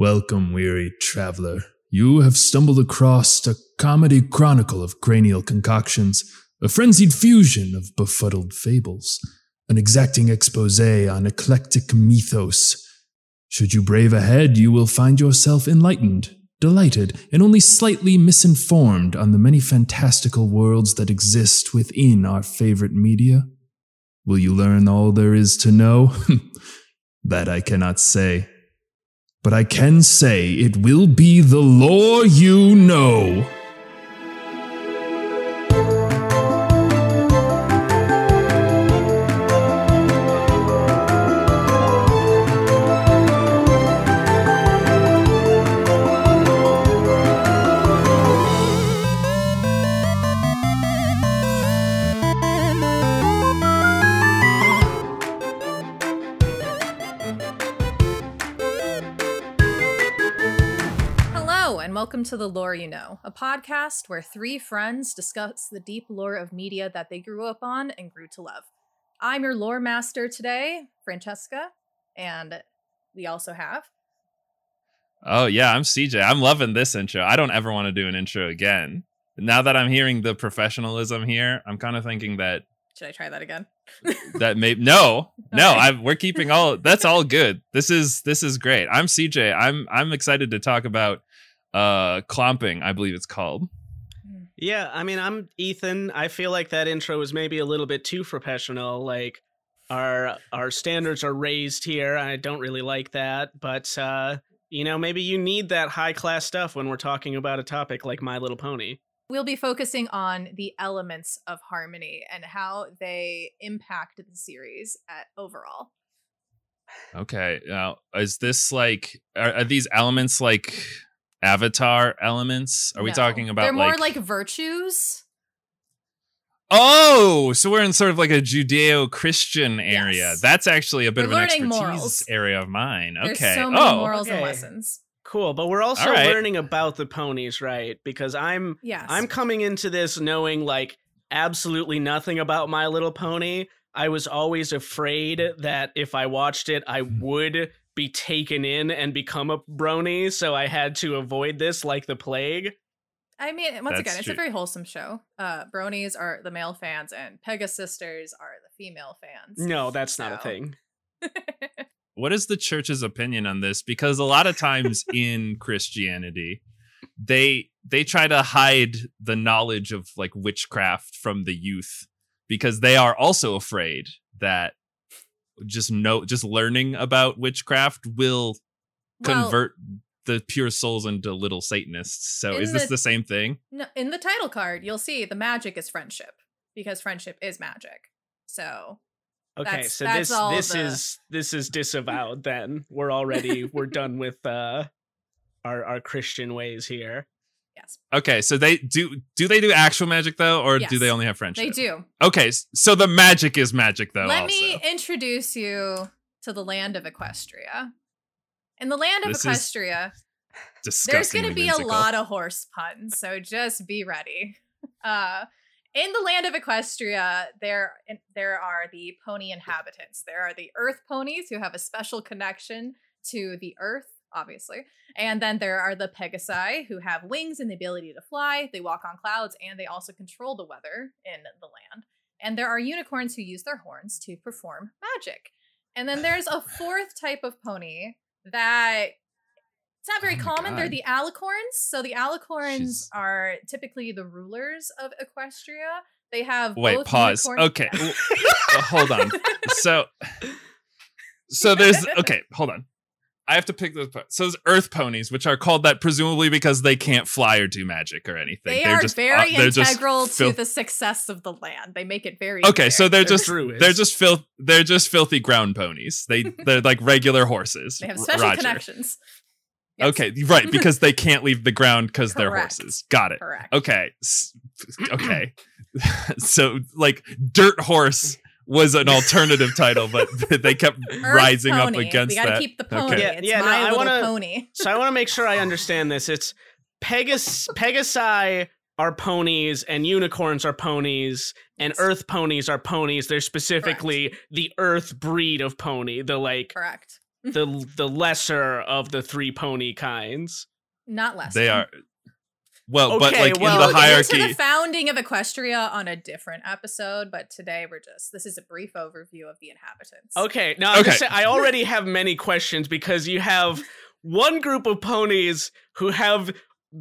Welcome, weary traveler. You have stumbled across a comedy chronicle of cranial concoctions, a frenzied fusion of befuddled fables, an exacting expose on eclectic mythos. Should you brave ahead, you will find yourself enlightened, delighted, and only slightly misinformed on the many fantastical worlds that exist within our favorite media. Will you learn all there is to know? that I cannot say. But I can say it will be the lore you know. To The Lore You Know, a podcast where three friends discuss the deep lore of media that they grew up on and grew to love. I'm your lore master today, Francesca, and we also have. Oh yeah, I'm CJ. I'm loving this intro. I don't ever want to do an intro again. Now that I'm hearing the professionalism here, I'm kind of thinking that Should I try that again? that may no, no. Okay. I we're keeping all. That's all good. This is this is great. I'm CJ. I'm I'm excited to talk about uh clomping. I believe it's called. Yeah, I mean, I'm Ethan. I feel like that intro was maybe a little bit too professional. Like our our standards are raised here. I don't really like that, but uh, you know, maybe you need that high class stuff when we're talking about a topic like My Little Pony. We'll be focusing on the elements of harmony and how they impact the series at overall. Okay. Now, is this like are, are these elements like Avatar elements? Are we talking about They're more like, like virtues. Oh, so we're in sort of like a Judeo-Christian area. Yes. That's actually a bit We're of an expertise morals. area of mine. There's Okay. so many oh, morals and lessons. Cool, but we're also All right. learning about the ponies, right? Because I'm Yes. I'm coming into this knowing like absolutely nothing about My Little Pony. I was always afraid that if I watched it, I Hmm. would be taken in and become a brony, so I had to avoid this like the plague. I mean, once That's again, it's true. a very wholesome show. Uh, Bronies are the male fans, and Pegasisters are the female fans. No, that's not a thing. what is the church's opinion on this? Because a lot of times in Christianity, they they try to hide the knowledge of like witchcraft from the youth because they are also afraid that just know just learning about witchcraft will Well, convert the pure souls into little satanists. So is this the- the same thing? no, in the title card, you'll see the magic is friendship because friendship is magic. So Okay, That's- so that's this all this the- is this is disavowed then. We're already we're done with uh our our Christian ways here. Yes, Okay, so they do do they do actual magic though, or do they only have friendship? they do. Okay, so the magic is magic though. Let also. me introduce you to the land of Equestria. In the land of This Equestria, there's going to be a lot of horse puns, so just be ready. Uh, in the land of Equestria, there there are the pony inhabitants. There are the earth ponies who have a special connection to the earth, obviously, and then there are the pegasi who have wings and the ability to fly. They walk on clouds, and they also control the weather in the land. And there are unicorns who use their horns to perform magic. And then there's a fourth type of pony that it's not very Oh common. They're the alicorns. So the alicorns She's- are typically the rulers of Equestria. They have Wait, both pause. unicorn- Okay, w- uh, hold on. So, so there's okay. Hold on. I have to pick those. po- So there's Earth ponies, which are called that presumably because they can't fly or do magic or anything. They They're are just, uh, very they're just integral to the success of the land. They make it very Okay, clear. so they're They're just druids. they're just filth. They're just filthy ground ponies. They they're like regular horses. they have special Roger. connections. Yes, Okay, right, because they can't leave the ground because they're horses. Got it. correct. Okay. Okay. so like dirt horse was an alternative title, but they kept Earth rising up pony. against We gotta that. keep the pony. Okay. Yeah, it's yeah, no, my I little wanna- pony. So I want to make sure I understand this. It's Pegas Pegasi are ponies and unicorns are ponies and Yes. earth ponies are ponies. They're specifically the earth breed of pony. The like Correct. the the lesser of the three pony kinds. Not less. They are well, but Okay, like well- in We'll the get hierarchy. into the founding of Equestria on a different episode, but today we're just this is a brief overview of the inhabitants. Okay, now I'm Okay. just saying, I already have many questions because you have one group of ponies who have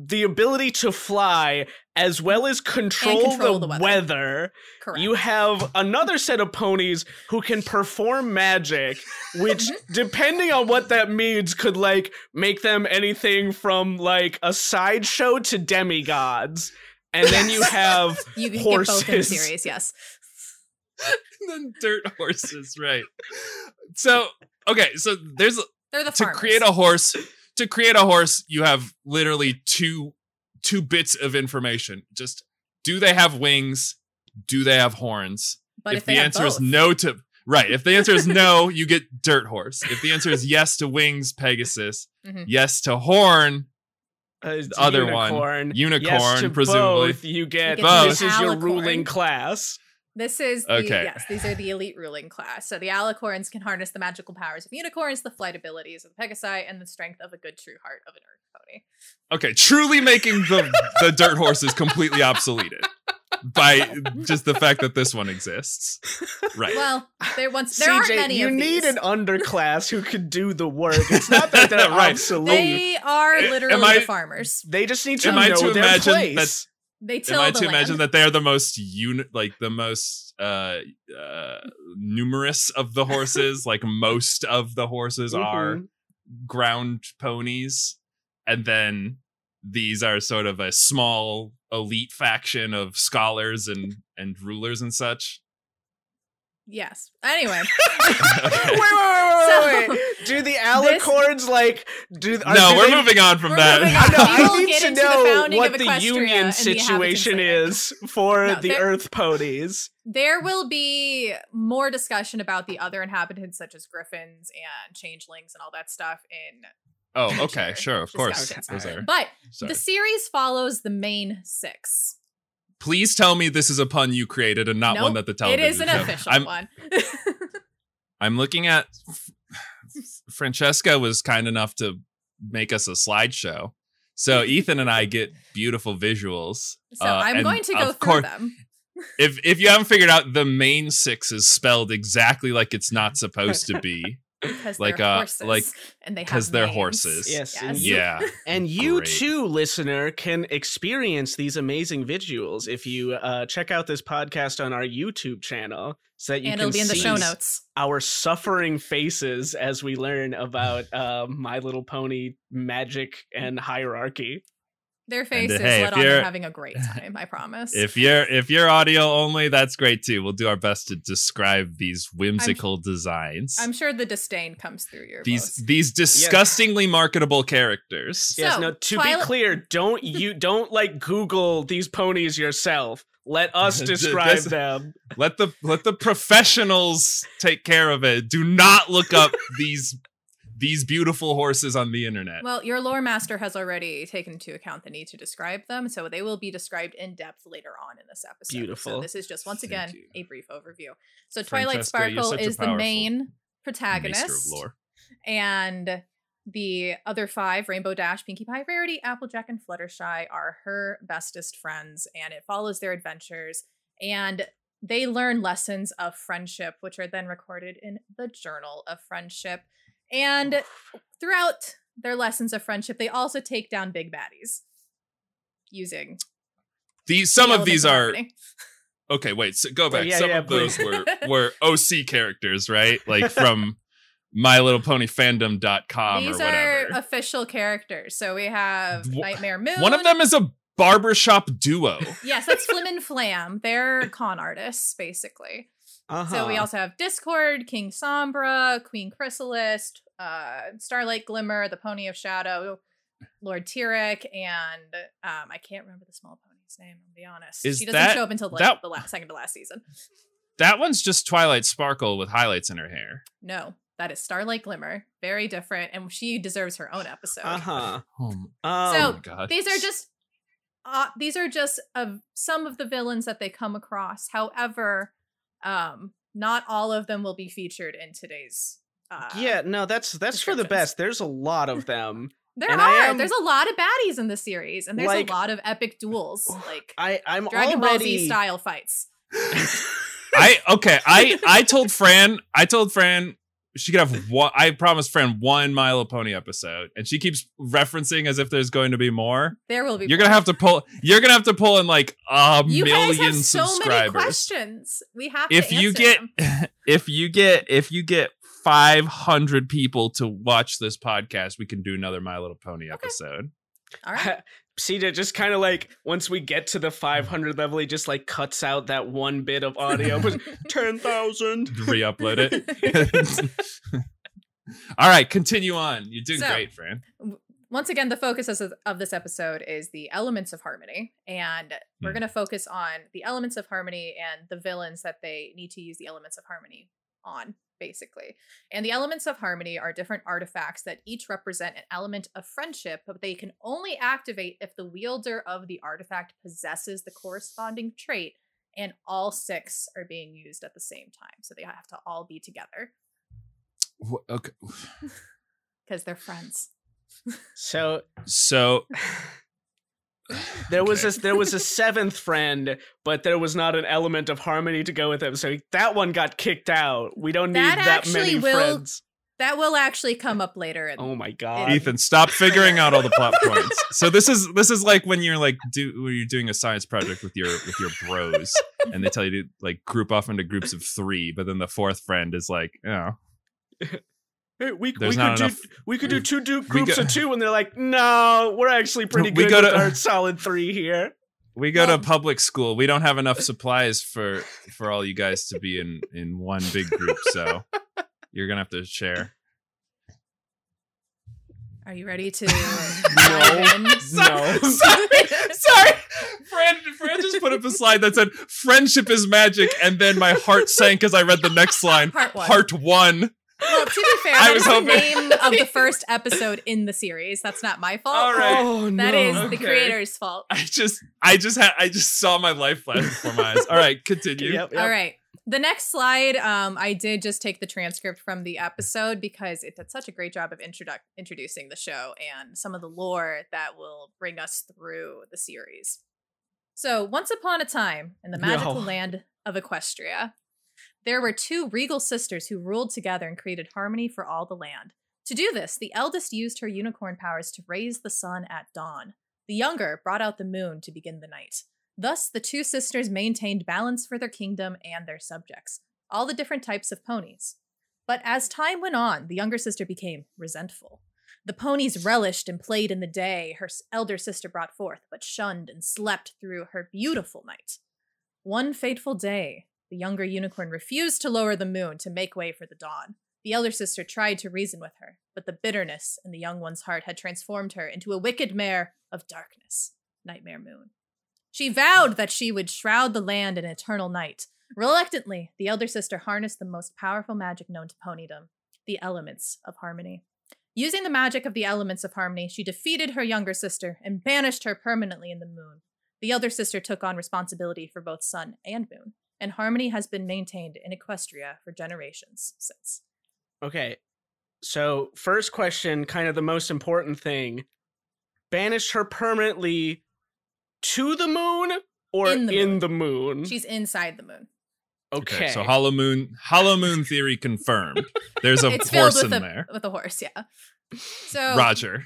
the ability to fly as well as control, control the, the weather. weather. Correct. You have another set of ponies who can perform magic, which, depending on what that means, could like make them anything from like a sideshow to demigods. And then you have you can get both in the series, yes. then dirt horses, right? So okay, so there's They're the to farmers. create a horse. To create a horse, you have literally two two bits of information. Just do they have wings? Do they have horns? but if, if, the have answer is no to right, if the answer is no, you get dirt horse. If the answer is yes to wings, Pegasus. Mhm. Yes to horn, uh, other one. unicorn. Unicorn, yes, to presumably. Both, you get You get this is your ruling class. This is the, Okay. yes, these are the elite ruling class. So the alicorns can harness the magical powers of unicorns, the flight abilities of the pegasi, and the strength of a good true heart of an earth pony. Okay, truly making the the dirt horses completely obsoleted by just the fact that this one exists. Right. Well, there once there aren't CJ, many you of need these. an underclass who can do the work. It's not that they're Right. obsolete. They are literally I- the farmers. They just need to Am I know to their imagine place. They Am I the to land. imagine that they are the most uni- like the most uh uh numerous of the horses? like most of the horses are Mhm. ground ponies, and then these are sort of a small elite faction of scholars and and rulers and such. Yes. Anyway, Okay. wait, wait, wait, So- wait, wait. Do the alicorns like do? Are, no, do we're they- moving on from We're that. I on. know. We I need to into the know what the Equestria union and the situation is for No, the there- Earth ponies. there will be more discussion about the other inhabitants, such as griffins and changelings and all that stuff, in oh, okay, sure, of course. discussions. Those are- But sorry. the series follows the Mane Six. Please tell me this is a pun you created and not Nope, one that the television. is It is an show. official I'm, one. I'm looking at Francesca was kind enough to make us a slideshow. So Ethan and I get beautiful visuals. so Uh, I'm going to go through course- them. If if you haven't figured out, the Mane Six is spelled exactly like it's not supposed to be. Because like, they're uh, horses, like- and they because they're names. horses. Yes, Yes. Yeah. And you Great. too, listener, can experience these amazing visuals if you uh, check out this podcast on our YouTube channel, so that you and can it'll be in the see show notes. our suffering faces as we learn about uh, My Little Pony magic and hierarchy. Their uh, faces hey, let on they're having a great time. I promise. If you're if you're audio only, that's great too. We'll do our best to describe these whimsical designs. I'm sure the disdain comes through your these voice. these disgustingly marketable characters. yes, So, no. To Twilight- be clear, don't you don't like Google these ponies yourself. Let us This- describe them. Let the let the professionals take care of it. Do not look up these these beautiful horses on the internet. Well, your lore master has already taken into account the need to describe them, so they will be described in depth later on in this episode. Beautiful. So this is just once again a brief overview. So Twilight Francesca, Sparkle is the main protagonist, of lore. and the other five, Rainbow Dash, Pinkie Pie, Rarity, Applejack, and Fluttershy, are her bestest friends, and it follows their adventures. And they learn lessons of friendship, which are then recorded in the Journal of Friendship. And throughout their lessons of friendship, they also take down big baddies using These some the of these are harmony. okay. Wait, so go Oh, back. yeah, some yeah, of those were were OC characters, right? Like from MyLittlePonyFandom.com These or are official characters. So we have Nightmare Moon. One of them is a barbershop duo. Yes, that's Flim and Flam. They're con artists, basically. Uh-huh. So we also have Discord, King Sombra, Queen Chrysalis, uh, Starlight Glimmer, the Pony of Shadow, Lord Tyrek, and um, I can't remember the small pony's name. I'll be honest. Is she doesn't that- show up until like that- the last, second to last season. That one's just Twilight Sparkle with highlights in her hair. No, that is Starlight Glimmer. Very different, and she deserves her own episode. Uh-huh. Oh, m- Um, So- oh my god. These are just uh, these are just of some of the villains that they come across. However, um, not all of them will be featured in today's Uh, yeah, no, that's that's for the best. There's a lot of them. there and are. am- There's a lot of baddies in the series, and there's Like- a lot of epic duels, like I I'm Dragon Ball Z style fights. I okay. I I told Fran. I told Fran she could have one. I promised Fran one My Little Pony episode, and she keeps referencing as if there's going to be more. There will be. You're gonna have to pull. You're gonna have to pull in like a You guys million have so many questions. We have if to you get them. if you get if you get 500 people to watch this podcast we can do another my little pony episode All right. CJ just kind of like once we get to the 500 level, he just like cuts out that one bit of audio. Was ten thousand. re-upload it all right continue on you're doing So- great fran Once again, the focus of, of this episode is the elements of harmony, and we're Hmm. going to focus on the elements of harmony and the villains that they need to use the elements of harmony on, basically. And the elements of harmony are different artifacts that each represent an element of friendship, but they can only activate if the wielder of the artifact possesses the corresponding trait, and all six are being used at the same time. So they have to all be together Wh- okay because they're friends. So so there was Okay. a there was a seventh friend, but there was not an element of harmony to go with him. So that one got kicked out. We don't need That that, many will- friends. That will actually come up later. In, Oh my god. ethan stop figuring out all the plot points so this is this is like when you're like do when you're doing a science project with your with your bros and they tell you to like group off into groups of three but then the fourth friend is like you oh. know Hey, we, There's we not could enough- do we could do two du- we groups go- of two, and they're like, no, we're actually pretty We good go with to- our solid three here. We go Well- to public school. We don't have enough supplies for for all you guys to be in in one big group. So you're gonna have to share. Are you ready to dive in? No. sorry, sorry. Fran, Fran just put up a slide that said "friendship is magic," and then my heart sank as I read the next line. Part one. Part one. Well, to be fair, I that was is the name of the first episode in the series. That's not my fault. All right. Oh That no. is the creator's fault. I just, I just had, I just saw my life flash before my eyes. All right, continue. Yep, yep. All right. The next slide, um, I did just take the transcript from the episode because it did such a great job of introduc- introducing the show and some of the lore that will bring us through the series. So, once upon a time in the magical No. land of Equestria, there were two regal sisters who ruled together and created harmony for all the land. To do this, the eldest used her unicorn powers to raise the sun at dawn. The younger brought out the moon to begin the night. Thus, the two sisters maintained balance for their kingdom and their subjects, all the different types of ponies. But as time went on, the younger sister became resentful. The ponies relished and played in the day her elder sister brought forth, but shunned and slept through her beautiful night. One fateful day, the younger unicorn refused to lower the moon to make way for the dawn. The elder sister tried to reason with her, but the bitterness in the young one's heart had transformed her into a wicked mare of darkness, Nightmare Moon. She vowed that she would shroud the land in eternal night. Reluctantly, the elder sister harnessed the most powerful magic known to ponydom, the elements of harmony. Using the magic of the elements of harmony, she defeated her younger sister and banished her permanently in the moon. The elder sister took on responsibility for both sun and moon, and harmony has been maintained in Equestria for generations since. Okay. So, first question, kind of the most important thing. Banished her permanently to the moon or In in the the moon. moon? She's inside the moon. okay. So Hollow Moon, Hollow Moon theory confirmed. There's a it's horse in a there. with a horse, yeah. So Roger.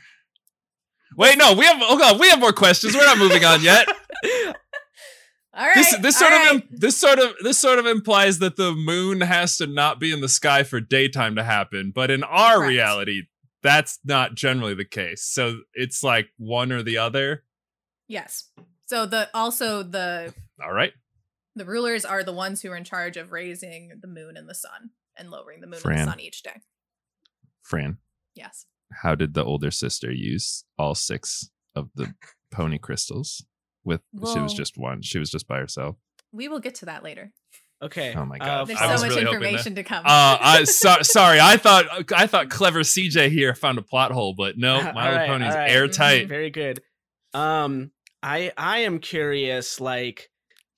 Wait, no, we have. Oh god, we have more questions. We're not moving on yet. all right, this this sort of right. im- this sort of this sort of implies that the moon has to not be in the sky for daytime to happen. But in our Correct. reality, that's not generally the case. So it's like one or the other. yes. So the also the All right. the rulers are the ones who are in charge of raising the moon and the sun and lowering the moon and the sun each day. Fran, Yes. how did the older sister use all six of the pony crystals? With she was just one. She was just by herself. We will get to that later. Okay. Oh my uh, God. There's I so was much really information to come. Uh, I so, sorry. I thought I thought clever CJ here found a plot hole, but no, My Little right, Pony's all right. airtight. Very good. Um, I I am curious. Like,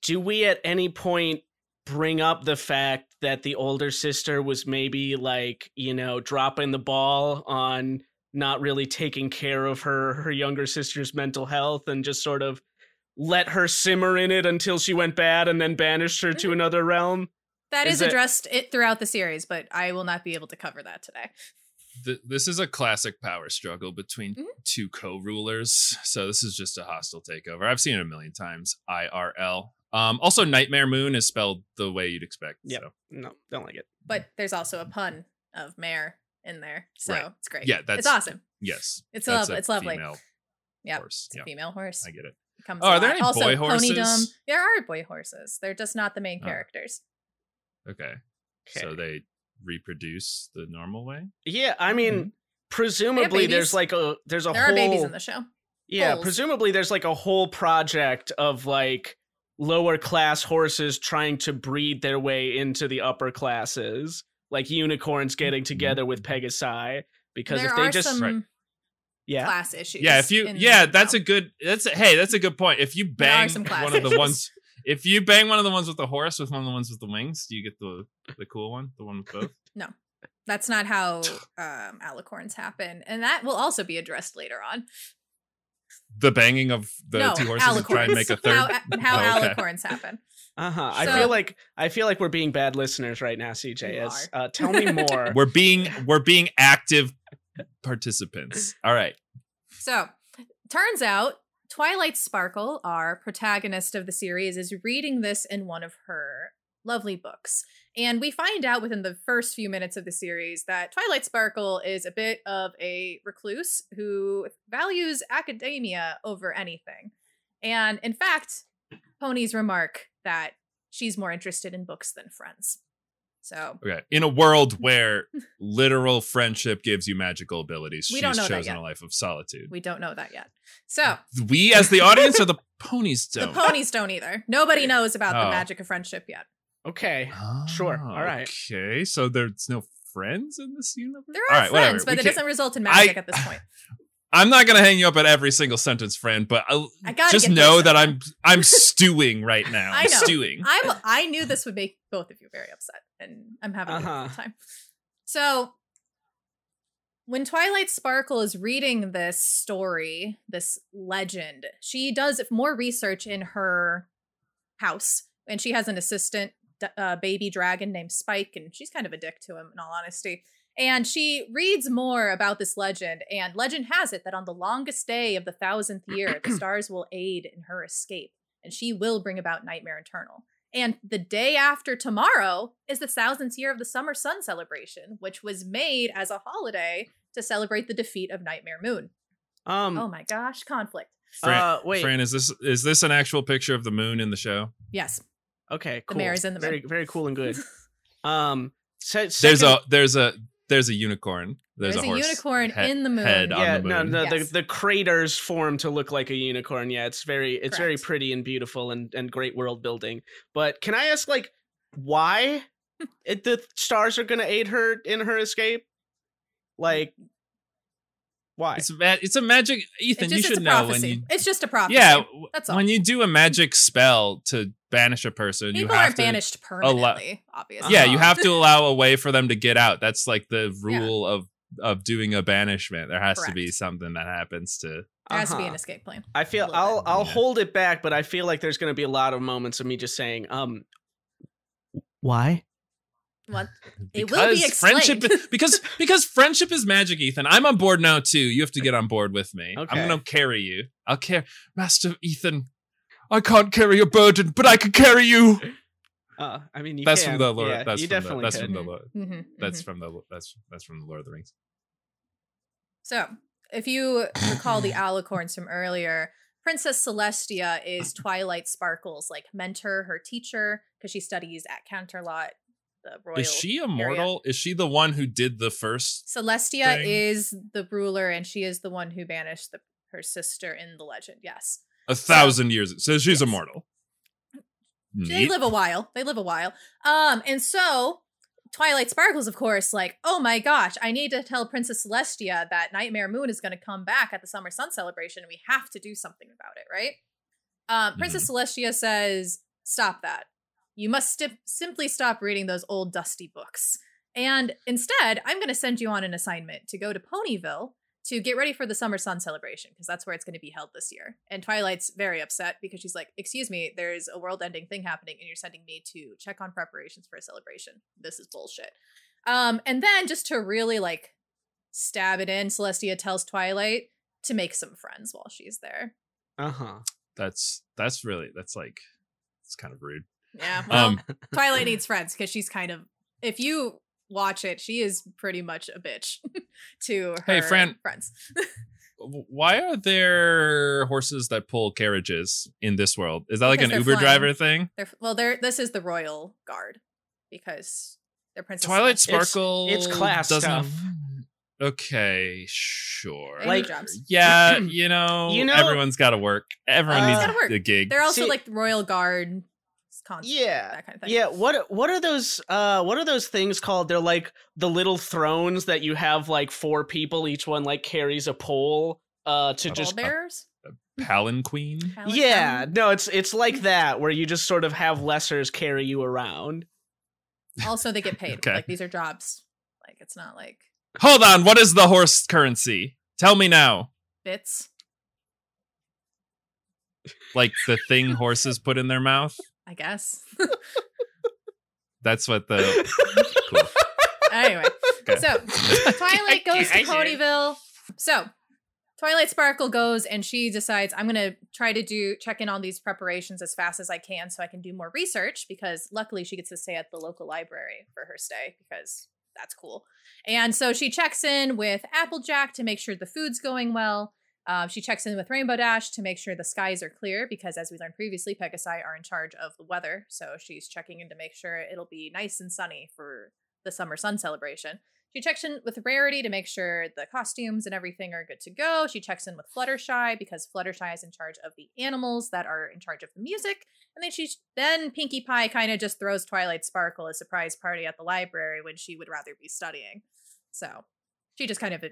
do we at any point bring up the fact that the older sister was maybe like, you know, dropping the ball on not really taking care of her her younger sister's mental health and just sort of let her simmer in it until she went bad and then banished her to Mhm. another realm. That Is is it- addressed it throughout the series, but I will not be able to cover that today. Th- this is a classic power struggle between Mhm. two co-rulers. So this is just a hostile takeover. I've seen it a million times. IRL. Um, also, Nightmare Moon is spelled the way you'd expect. Yep. So. No, don't like it. But there's also a pun of mare in there, so Right. it's great. Yeah, that's it's awesome. Yes, It's that's lovely. a It's lovely. female Yeah, it's a Yeah, female horse. I get it. Comes Oh, are there lot. any also, boy ponydom. horses? There are boy horses. They're just not the main Oh. characters. Okay. Okay. So they reproduce the normal way. Yeah, I mean, mm-hmm. presumably there's like a there's a whole There whole are babies in the show. Yeah, foals. presumably there's like a whole project of like lower class horses trying to breed their way into the upper classes, like unicorns getting mm-hmm. together with Pegasi. Because there if they just some Right. Yeah, class issues. Yeah, if you yeah, the that's show. a good that's a, hey, that's a good point. If you bang some class one of the ones if you bang one of the ones with the horse with one of the ones with the wings, do you get the the cool one, the one with both? No. That's not how um, alicorns happen, and that will also be addressed later on. The banging of the no, two horses to try and make a third. How, how Oh, okay. alicorns happen? uh-huh. I feel like I feel like we're being bad listeners right now, CJ. You As, uh, tell me more. We're being we're being active participants. All right. So, turns out Twilight Sparkle, our protagonist of the series, is reading this in one of her lovely books. And we find out within the first few minutes of the series that Twilight Sparkle is a bit of a recluse who values academia over anything. And in fact, ponies remark that she's more interested in books than friends. So, Okay. In a world where literal friendship gives you magical abilities, We she's don't know that chosen yet. a life of solitude. we don't know that yet. So, We, as the audience, or the ponies don't. The ponies don't either. Nobody knows about the Oh. magic of friendship yet. okay. Sure. Oh, All right. Okay. So there's no friends in this universe. There All are right, whatever. friends, We but it can't- doesn't result in I- magic at this point. I'm not gonna hang you up at every single sentence, friend. But I, I gotta just know that. I'm I'm stewing right now. I I'm know. stewing. I'm I knew this would make both of you very upset, and I'm having a Uh-huh. good time. So when Twilight Sparkle is reading this story, this legend, she does more research in her house, and she has an assistant, d- uh, baby dragon named Spike, and she's kind of a dick to him, in all honesty. And she reads more about this legend, and legend has it that on the longest day of the thousandth year, the stars will aid in her escape, and she will bring about Nightmare Eternal. And the day after tomorrow is the thousandth year of the Summer Sun celebration, which was made as a holiday to celebrate the defeat of Nightmare Moon. Um. Oh my gosh, conflict. Fran, uh, wait. Fran, is this is this an actual picture of the moon in the show? Yes. okay. cool. the mare is in the very moon. very cool and good. Um. se- There's a there's a there's a unicorn. There's, There's, a, horse unicorn he- in the moon. head on the no, moon. no, Yes. the the craters form to look like a unicorn. Yeah, it's very it's very pretty and beautiful and and great world building. But can I ask like why it, the stars are going to aid her in her escape? Like why? It's ma- it's a magic. Ethan, It's you just it's should a know when you. It's just a prophecy. Yeah, That's all. when you do a magic spell to banish a person, you People have aren't to. banished allow- permanently, obviously. Yeah, Uh-huh. you have to allow a way for them to get out. That's like the rule of of doing a banishment. There has to be something that happens to. There has to be Uh-huh. an escape plan. I feel I'll bit. I'll Yeah. hold it back, but I feel like there's going to be a lot of moments of me just saying, um, why? What? It will be Because friendship, explained. because because friendship is magic, Ethan. I'm on board now too. You have to get on board with me. Okay. I'm gonna carry you. I'll carry, Master Ethan. I can't carry your burden, but I can carry you. Uh, I mean, you that's can. from the Lord. Yeah, that's you from definitely the, that's could. from the Lord. hmm That's from the that's that's from the Lord of the Rings. So, if you recall the alicorns from earlier, Princess Celestia is Twilight Sparkle's like mentor, her teacher, because she studies at Canterlot, the royal. Is she immortal? Is she the one who did the first? Celestia thing? is the ruler, and she is the one who banished the, her sister in the legend. Yes, A thousand years. So she's Yes. immortal. they live a while. They live a while. Um, and so Twilight Sparkles, of course, like, oh my gosh, I need to tell Princess Celestia that Nightmare Moon is going to come back at the Summer Sun celebration. We have to do something about it, right? Um, Princess Celestia says, "Stop that! you must sti- simply stop reading those old dusty books. And instead, I'm going to send you on an assignment to go to Ponyville to get ready for the Summer Sun celebration because that's where it's going to be held this year. And Twilight's very upset because she's like, "Excuse me, there's a world-ending thing happening and you're sending me to check on preparations for a celebration. This is bullshit." Um and then just to really like stab it in, Celestia tells Twilight to make some friends while she's there. Uh huh. That's that's really that's like it's kind of rude. Yeah. Well, Um, Twilight needs friends because she's kind of if you watch it, she is pretty much a bitch to her Hey, Fran. friends. why are there horses that pull carriages in this world? Is that like Because an Uber flying. driver thing? They're well, they're this is the royal guard because they're princess. Twilight Sparkle. it's class doesn't stuff. Okay, sure. They Like- jobs. Yeah, you know, You know- everyone's got to work. Everyone Uh, needs Gotta work. a gig. They're also See- like the royal guard. Constant, Yeah. that kind of thing. Yeah, what what are those uh what are those things called? They're like the little thrones that you have like four people, each one like carries a pole uh to Oh, just bearers. Palanquin. Paladin? Yeah, no, it's it's like that where you just sort of have lessers carry you around. Also, they get paid. Okay. Like these are jobs. Like it's not like Hold on. What is the horse currency? Tell me now. bits. Like the thing horses put in their mouth. I guess. That's what the. Cool. anyway, Okay. so Twilight goes to I. Ponyville. So Twilight Sparkle goes and she decides I'm gonna try to do check in on these preparations as fast as I can so I can do more research because luckily she gets to stay at the local library for her stay because that's cool. And so she checks in with Applejack to make sure the food's going well. Um, she checks in with Rainbow Dash to make sure the skies are clear because, as we learned previously, Pegasi are in charge of the weather. So she's checking in to make sure it'll be nice and sunny for the summer sun celebration. She checks in with Rarity to make sure the costumes and everything are good to go. She checks in with Fluttershy because Fluttershy is in charge of the animals that are in charge of the music. And then she then Pinkie Pie kind of just throws Twilight Sparkle a surprise party at the library when she would rather be studying. So she just kind of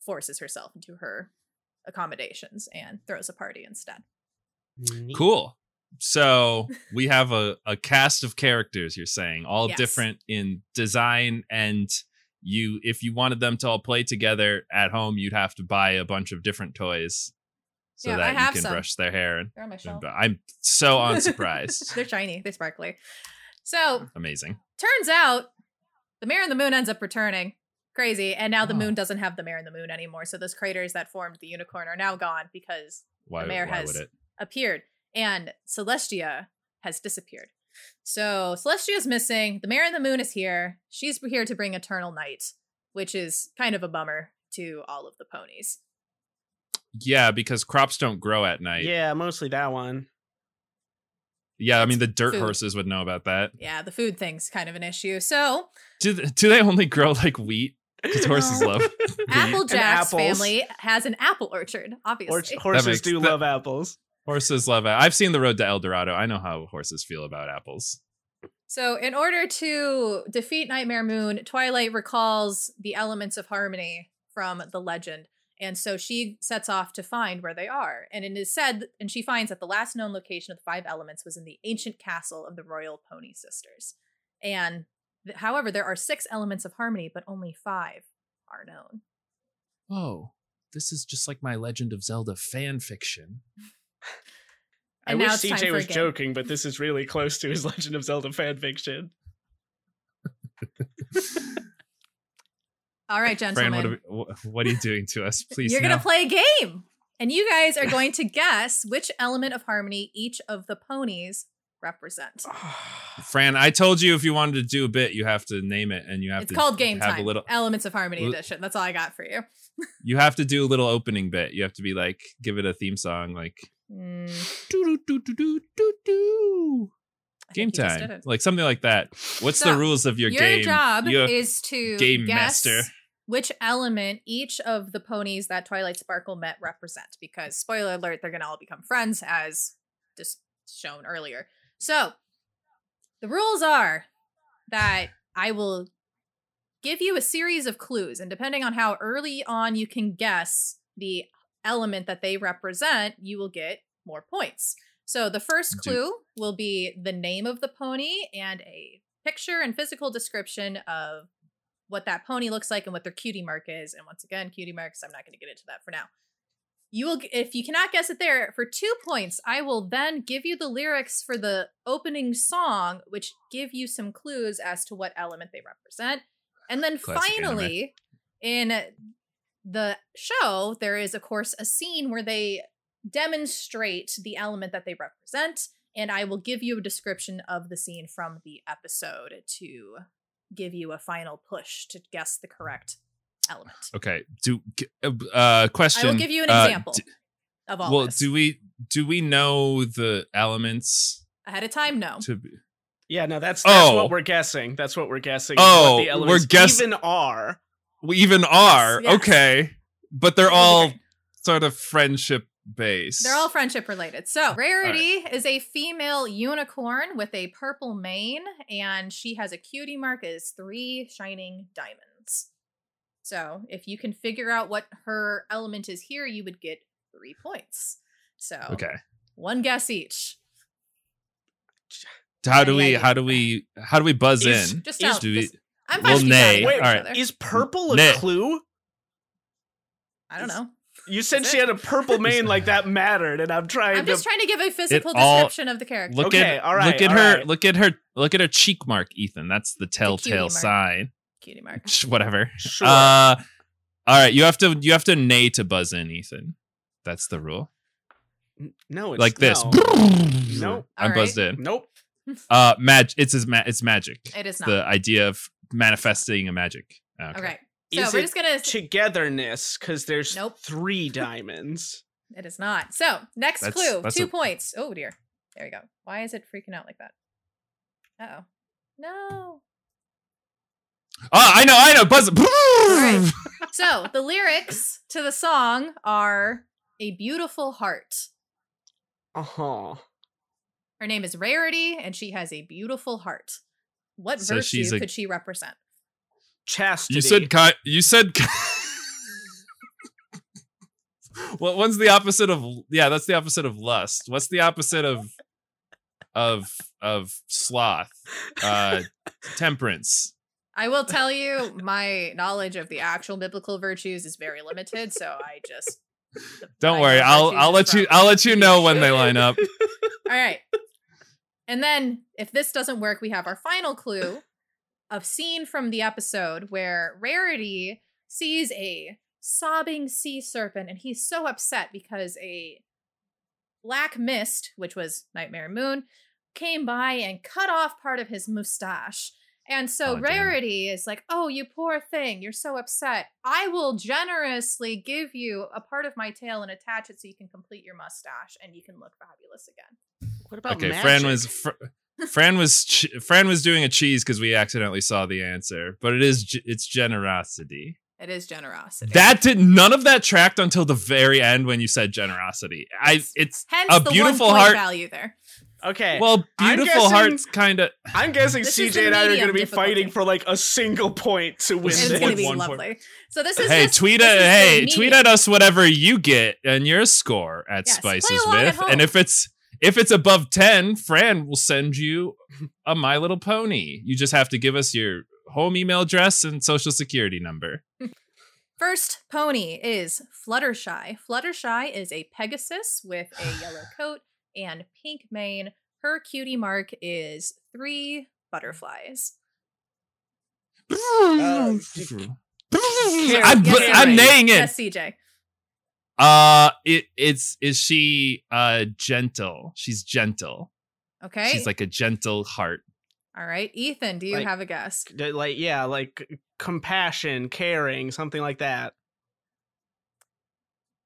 forces herself into her accommodations and throws a party instead. Cool. So we have a, a cast of characters, you're saying, all Yes. different in design and you if you wanted them to all play together at home, you'd have to buy a bunch of different toys so Yeah, I that you can some. brush their hair and, They're on my shelf. bu- I'm so unsurprised. They're shiny, they're sparkly. So Amazing. turns out the Mare and the Moon ends up returning. Crazy. And now the Oh. moon doesn't have the Mare and the Moon anymore. So those craters that formed the unicorn are now gone because Why, mayor why has- appeared. And Celestia has disappeared. So Celestia's missing. The Mare and the Moon is here. She's here to bring eternal night, which is kind of a bummer to all of the ponies. Yeah, because crops don't grow at night. Yeah, Yeah, mostly that one. Yeah, I mean the dirt Food. horses would know about that. Yeah, the food thing's kind of an issue. So Do th- do they only grow like wheat? Because horses No. love wheat. Applejack's family has an apple orchard, Or- obviously. horses makes- do that- love apples. Horses love. I've seen the road to El Dorado. I know how horses feel about apples. So, in order to defeat Nightmare Moon, Twilight recalls the elements of harmony from the legend. And so she sets off to find where they are. And it is said, and she finds that the last known location of the five elements was in the ancient castle of the Royal Pony Sisters. And th- however, there are six elements of harmony, but only five are known. Whoa, this is just like my Legend of Zelda fan fiction. I wish now it's time CJ was joking, but this is really close to his Legend of Zelda fan fiction. All right, Fran, gentlemen. what are, wh- what are you doing to us? Please, You're no. going to play a game. And you guys are going to guess which element of harmony each of the ponies represent. Fran, I told you if you wanted to do a bit, you have to name it, and you have It's to called Game have Time. a little. Elements of Harmony Li- Edition. That's all I got for you. You have to do a little opening bit. You have to be like, give it a theme song, like Mm, doo doo doo doo doo doo. Game think time, like something like that. What's So, the rules of your, Your game? Your job You- is to game guess master. which element each of the ponies that Twilight Sparkle met represent. Because spoiler alert, they're gonna all become friends, as just shown earlier. So the rules are that I will give you a series of clues, and depending on how early on you can guess the element that they represent, you will get more points. So the first clue will be the name of the pony and a picture and physical description of what that pony looks like and what their cutie mark is. And once again, cutie marks, I'm not going to get into that for now. You will, if you cannot guess it there, for two points, I will then give you the lyrics for the opening song, which give you some clues as to what element they represent. And then Classic anime. finally, in the show, there is, of course, a scene where they demonstrate the element that they represent. And I will give you a description of the scene from the episode to give you a final push to guess the correct element. Okay. Do uh question. I will give you an uh, example d- of all well, this. do we do we know the elements Ahead of time, no. to be Yeah, no, that's that's Oh. what we're guessing. That's what we're guessing. Oh, what the we're elements guess- even are. we even are yes. okay, but they're That would be all great. sort of friendship based. They're all friendship related. So, Rarity is a female unicorn with a purple mane, and she has a cutie mark as three shining diamonds. So, if you can figure out what her element is here, you would get three points. So, okay. one guess each. How do we? How do we? How do we buzz Is- in? Just Is- tell. do we- just- I'm well, fine. Well, nay. Wait, All right. Is purple a Nick. clue? I don't know. You said she had a purple mane like that mattered, and I'm trying I'm to. just trying to give a physical all- description of the character. Look Okay, at all right, look at her right. look at her look at her cheek mark, Ethan. That's the telltale mark. sign. Cutie mark. Whatever. Sure. Uh all right, you have to you have to nay to buzz in, Ethan. That's the rule. no, it's like this. No. Nope. I'm All buzzed in. Nope. Uh mag it's as ma- it's magic. It is not. The idea of manifesting a magic. Okay. Okay. So, Is we're it just going to. togetherness because there's Nope. three diamonds. It is not. So, next That's- clue, that's two a- points. Oh dear. There we go. Why is it freaking out like that? Uh oh. No. Oh, I know, I know. Buzz. right. So, the lyrics to the song are A Beautiful Heart. Uh huh. Her name is Rarity, and she has a beautiful heart. What So virtue she's a- could she represent? Chastity. You said ki- you said ki- What what's the opposite of yeah, that's the opposite of lust. What's the opposite of of of sloth? Uh temperance. I will tell you, my knowledge of the actual biblical virtues is very limited, so I just. Don't worry. I'll I'll is let you I'll let you know when they line up. All right. And then, if this doesn't work, we have our final clue of scene from the episode where Rarity sees a sobbing sea serpent, and he's so upset because a black mist, which was Nightmare Moon, came by and cut off part of his mustache. And so Oh, damn. Rarity is like, Oh, you poor thing, you're so upset. I will generously give you a part of my tail and attach it so you can complete your mustache and you can look fabulous again. What about Okay, magic? Fran was fr- Fran was ch- Fran was doing a cheese because we accidentally saw the answer, but it is ge- it's generosity. It is generosity. That did none of that tracked until the very end when you said generosity. I it's Hence a the beautiful one point heart- value there. Okay. well beautiful guessing- hearts kind of I'm guessing This CJ and I are going to be difficulty. fighting for like a single point to win This It's is going to be one point. lovely. So this is Hey, just- tweet this at is hey, tweet at us whatever you get and your score at Yes, Spices along at with. And if it's if it's above 10, Fran will send you a My Little Pony. You just have to give us your home email address and social security number. First pony is Fluttershy. Fluttershy is a Pegasus with a yellow coat and pink mane. Her cutie mark is three butterflies. Uh, I'm, Yes, I'm CJ. naying it. Yes, CJ. Uh, it it's is she uh gentle? She's gentle. Okay. She's like a gentle heart. All right. Ethan, do you Like- have a guess? like yeah, like compassion, caring, something like that.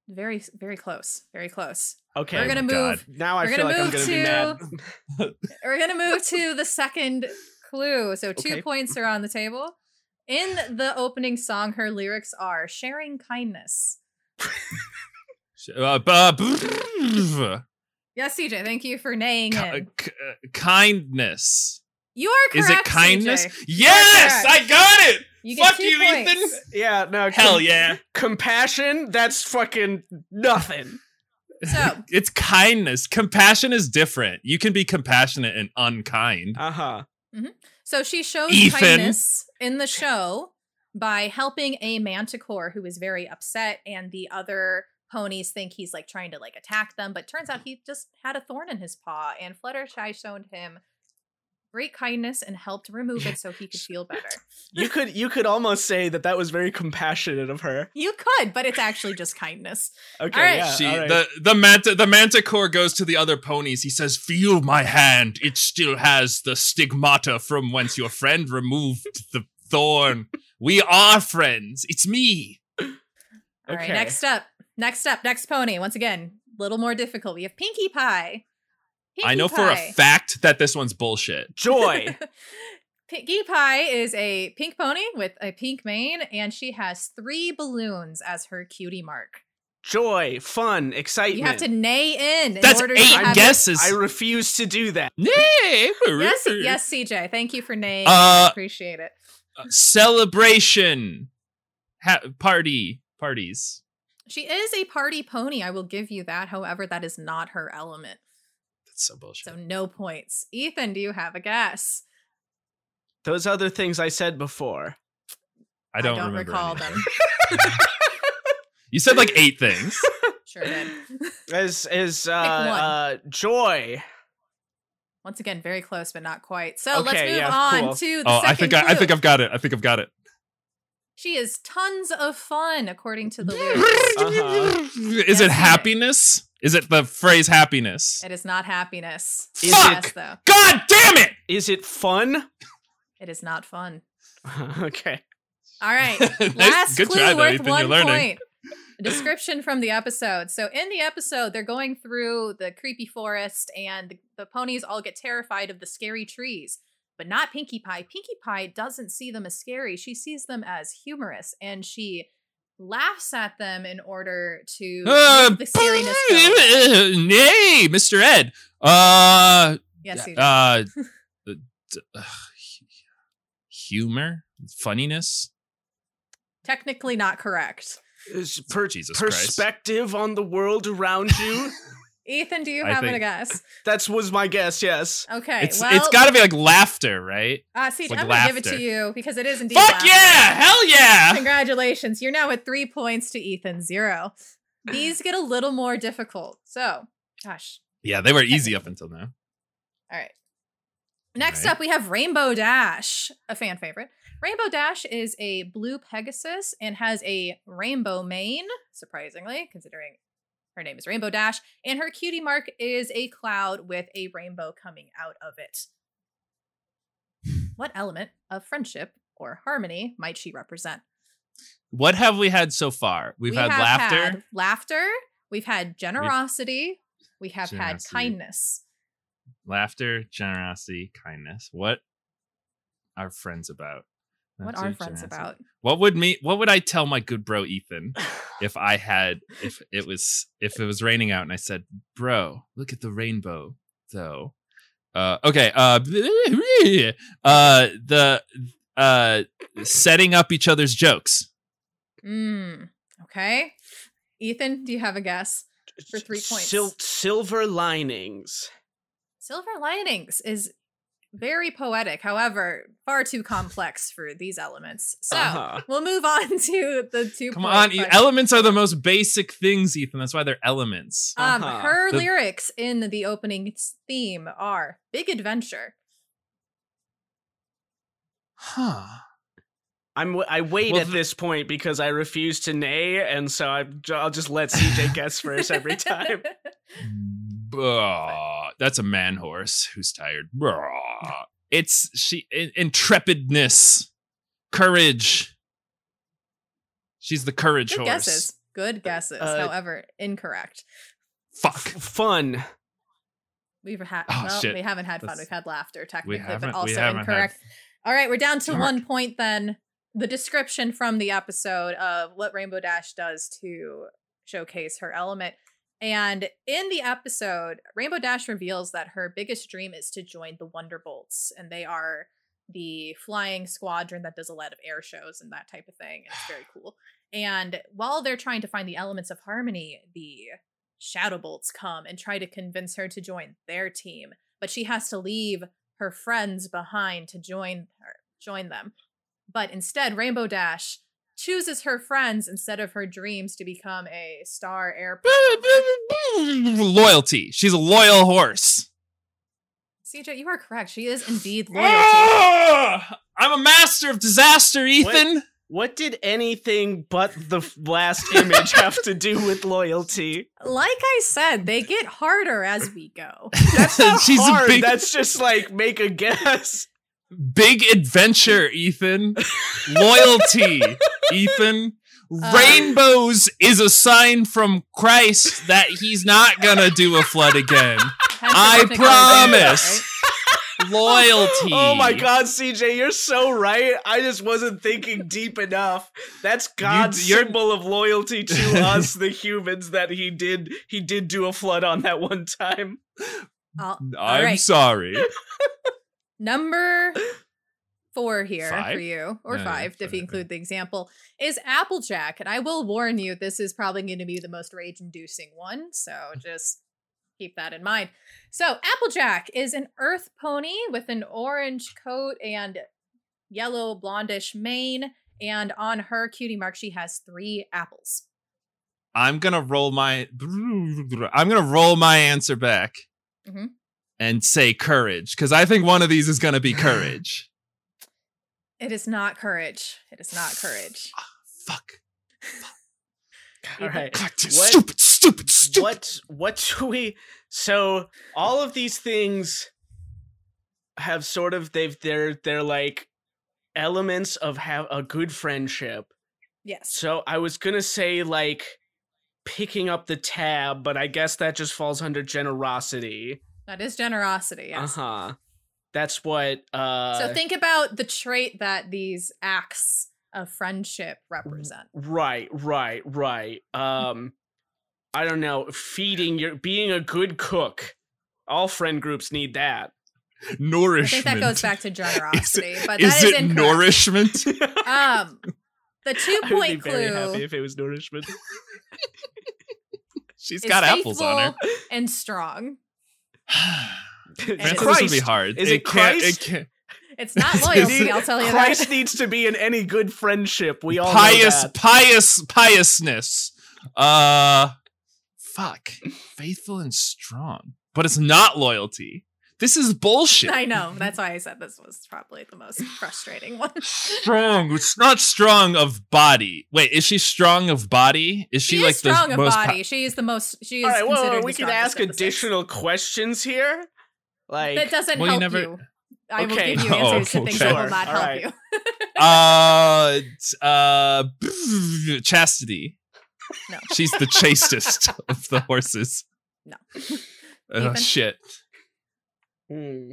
Very, very close. Very close. Okay. We're gonna move. now I feel gonna like I'm move going to be mad. We're gonna move to the second clue. So two Okay. points are on the table. In the opening song, her lyrics are sharing kindness. Uh, Yes, CJ. Thank you for naying ki- in. k- kindness. You are correct. Is it kindness? CJ. Yes. I got it. You get Fuck two you, points. Ethan. Yeah, no. Hell com- yeah. Compassion, that's fucking nothing. So It's kindness. Compassion is different. You can be compassionate and unkind. Uh huh. So she shows Ethan. kindness in the show by helping a manticore who is very upset, and the other ponies think he's like trying to like attack them, but turns out he just had a thorn in his paw, and Fluttershy showed him great kindness and helped remove it so he could feel better. You could you could almost say that that was very compassionate of her. You could, but it's actually just kindness. Okay, All right. yeah. she all right. the the manta the manticore goes to the other ponies. He says, "Feel my hand. It still has the stigmata from whence your friend removed the thorn. We are friends. It's me." All right, Okay. next up, next up, next pony. Once again, a little more difficult. We have Pinkie Pie. I Pinkie know for a fact that this one's bullshit. Joy. Pinkie Pie is a pink pony with a pink mane, and she has three balloons as her cutie mark. Joy, fun, excitement. You have to neigh in in That's order eight to have guesses. I refuse to do that. Nay. Yes, yes, CJ. Thank you for neighing. Uh, I appreciate it. Celebration. Ha- party. Parties. She is a party pony. I will give you that. However, that is not her element. That's so bullshit. So no points. Ethan, do you have a guess? Those other things I said before. I don't, remember recall any of them. You said like eight things. Sure did. Is is uh, uh joy. Once again, very close, but not quite. So let's move yeah, on cool. to the oh, second I think I, I think I've got it. I think I've got it. She is tons of fun, according to the lyrics. Uh-huh. Is it CJ. happiness? Is it the phrase happiness? It is not happiness. Is yes, it- though. God damn it! Is it fun? It is not fun. okay. All right. Last good clue try, though, worth Ethan, you're one point. Description from the episode. So in the episode, they're going through the creepy forest, and the, the ponies all get terrified of the scary trees. But not Pinkie Pie. Pinkie Pie doesn't see them as scary. She sees them as humorous, and she laughs at them in order to Uh, make the scariness go. away. nay, Mr. Ed. Uh, Yes, you uh, d- uh, humor, funniness. Technically not correct. Per- Jesus Christ. perspective on the world around you? Ethan, do you I have a think- guess? That was my guess, yes. Okay, It's well, it's got to be like laughter, right? Uh, see, like I'm gonna give it to you because it is indeed. Fuck laughter. yeah! Hell yeah! Congratulations, you're now at three points to Ethan zero. These get a little more difficult. So, gosh, Yeah, they were easy up until now. all right. Next Right. up, we have Rainbow Dash, a fan favorite. Rainbow Dash is a blue Pegasus and has a rainbow mane, surprisingly, considering her name is Rainbow Dash, and her cutie mark is a cloud with a rainbow coming out of it. What element of friendship or harmony might she represent? What have we had so far? We've We had laughter. had laughter. We've had generosity. We have had Generosity. kindness. laughter, generosity, kindness. What are friends about? What Laughter, are friends about? What would me? What would I tell my good bro Ethan if I had if it was if it was raining out and I said, "Bro, look at the rainbow." Though, uh, okay, uh, uh, the uh, setting up each other's jokes. Mm, okay. Ethan, do you have a guess? For three points. Sil- silver linings. Silver linings is very poetic, however, far too complex for these elements. So Uh-huh. we'll move on to the two. Come on, e- question. elements are the most basic things, Ethan. That's why they're elements. Um, Uh-huh. her The- lyrics in the opening theme are "Big Adventure." Huh. I'm w- I wait Well, at th- this point because I refuse to nay, and so I, I'll just let CJ guess first every time. Bah, that's a man horse who's tired. Bah. It's she in- intrepidness, courage. She's the courage Good horse. guesses. Good guesses. Uh, However, incorrect. Fuck. F- fun. We've had Oh, well, shit. we haven't had fun. That's- We've had laughter technically, but also haven't had- incorrect. All right, we're down to Dark. one point then. The description from the episode of what Rainbow Dash does to showcase her element. And in the episode, Rainbow Dash reveals that her biggest dream is to join the Wonderbolts, and they are the flying squadron that does a lot of air shows and that type of thing. And it's very cool. And while they're trying to find the elements of harmony, the Shadowbolts come and try to convince her to join their team, but she has to leave her friends behind to join her, join them. But instead, Rainbow Dash chooses her friends instead of her dreams to become a star air. Loyalty. She's a loyal horse. CJ, you are correct. She is indeed loyalty. Ah! I'm a master of disaster, Ethan. What did anything but the last image have to do with loyalty? like I said, they get harder as we go. That's not She's hard. big- That's just like make a guess. Big adventure, Ethan. Loyalty, Ethan. Uh. Rainbows is a sign from Christ that he's not gonna do a flood again. I promise. advantage, Loyalty. Oh my god, CJ, you're so right. I just wasn't thinking deep enough. That's God's you're- symbol of loyalty to us, the humans, that he did he did do a flood on that one time. right? All- I'm all right. sorry. Number four here Five? for you, or five if you include the example, is Applejack. And I will warn you, this is probably going to be the most rage inducing one. So just keep that in mind. So, Applejack is an earth pony with an orange coat and yellow blondish mane. And on her cutie mark, she has three apples. I'm gonna roll my I'm gonna roll my answer back Mhm. And say courage because I think one of these is gonna be courage. It is not courage. It is not courage. Oh, Fuck. All right. God, What- stupid, stupid, stupid. What what do we so all of these things have sort of they've they're they're like elements of have a good friendship. Yes. So I was gonna say like picking up the tab, but I guess that just falls under generosity. That is generosity. Uh huh. That's what. uh So think about the trait that these acts of friendship represent. Right, right, right. Um, I don't know. Feeding your, being a good cook. All friend groups need that. Nourishment. I think that goes back to generosity, but is that is it incorrect. nourishment? Um, the two I would be point very happy clue if it was nourishment. She's got apples on her. and strong. Francis, it's this would be hard. Is it can't- Christ? can't- It's not loyalty, I'll tell you that. Christ that. needs to be in any good friendship. We all pious, know that. pious, piousness. Uh, fuck. Faithful and strong, but it's not loyalty. This is bullshit. I know. That's why I said this was probably the most frustrating one. strong. It's not strong of body. Wait, is she strong of body? Is she, She, like is strong the of most po- body. she is the most. She is All right, well, considered we the can ask of six. additional questions here. Like, That doesn't Well, you help never- you. I will give you answers Oh, to things okay. that will not All help right. you. uh, uh, chastity. No. She's the chastest of the horses. No. Oh Ethan? shit. Hmm,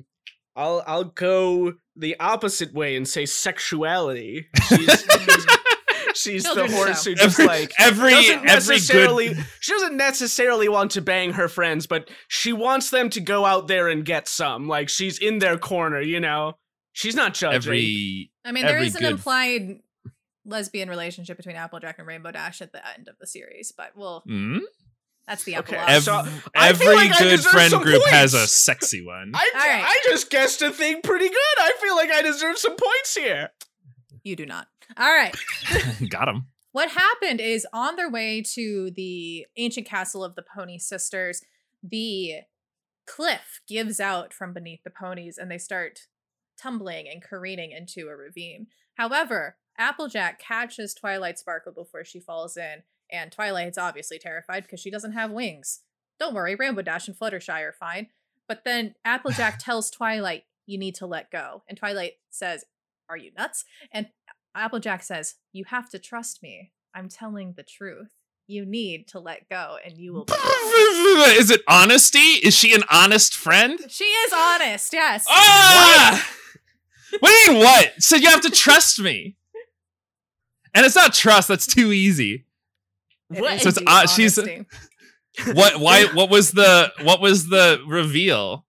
I'll I'll go the opposite way and say sexuality. She's, she's the horse show. who just Every like every doesn't every good she doesn't necessarily want to bang her friends, but she wants them to go out there and get some. Like she's in their corner, you know. She's not judging. every I mean, there every is an good- implied lesbian relationship between Applejack and Rainbow Dash at the end of the series, but well, Hmm? That's the Okay, epilogue. Ev- So, every like good friend some group has a sexy one. I, All right. I just guessed a thing pretty good. I feel like I deserve some points here. you do not. All right. Got him. What happened is on their way to the ancient castle of the Pony Sisters, the cliff gives out from beneath the ponies and they start tumbling and careening into a ravine. However, Applejack catches Twilight Sparkle before she falls in, and Twilight's obviously terrified because she doesn't have wings. Don't worry, Rainbow Dash and Fluttershy are fine. But then Applejack tells Twilight, You need to let go. And Twilight says, Are you nuts? And Applejack says, You have to trust me. I'm telling the truth. You need to let go and you will be. Is it honesty? Is she an honest friend? she is honest, yes. Ah! What do you mean what? So you have to trust me. And it's not trust, that's too easy. It What? is So it's, uh, she's- What why what was the what was the reveal?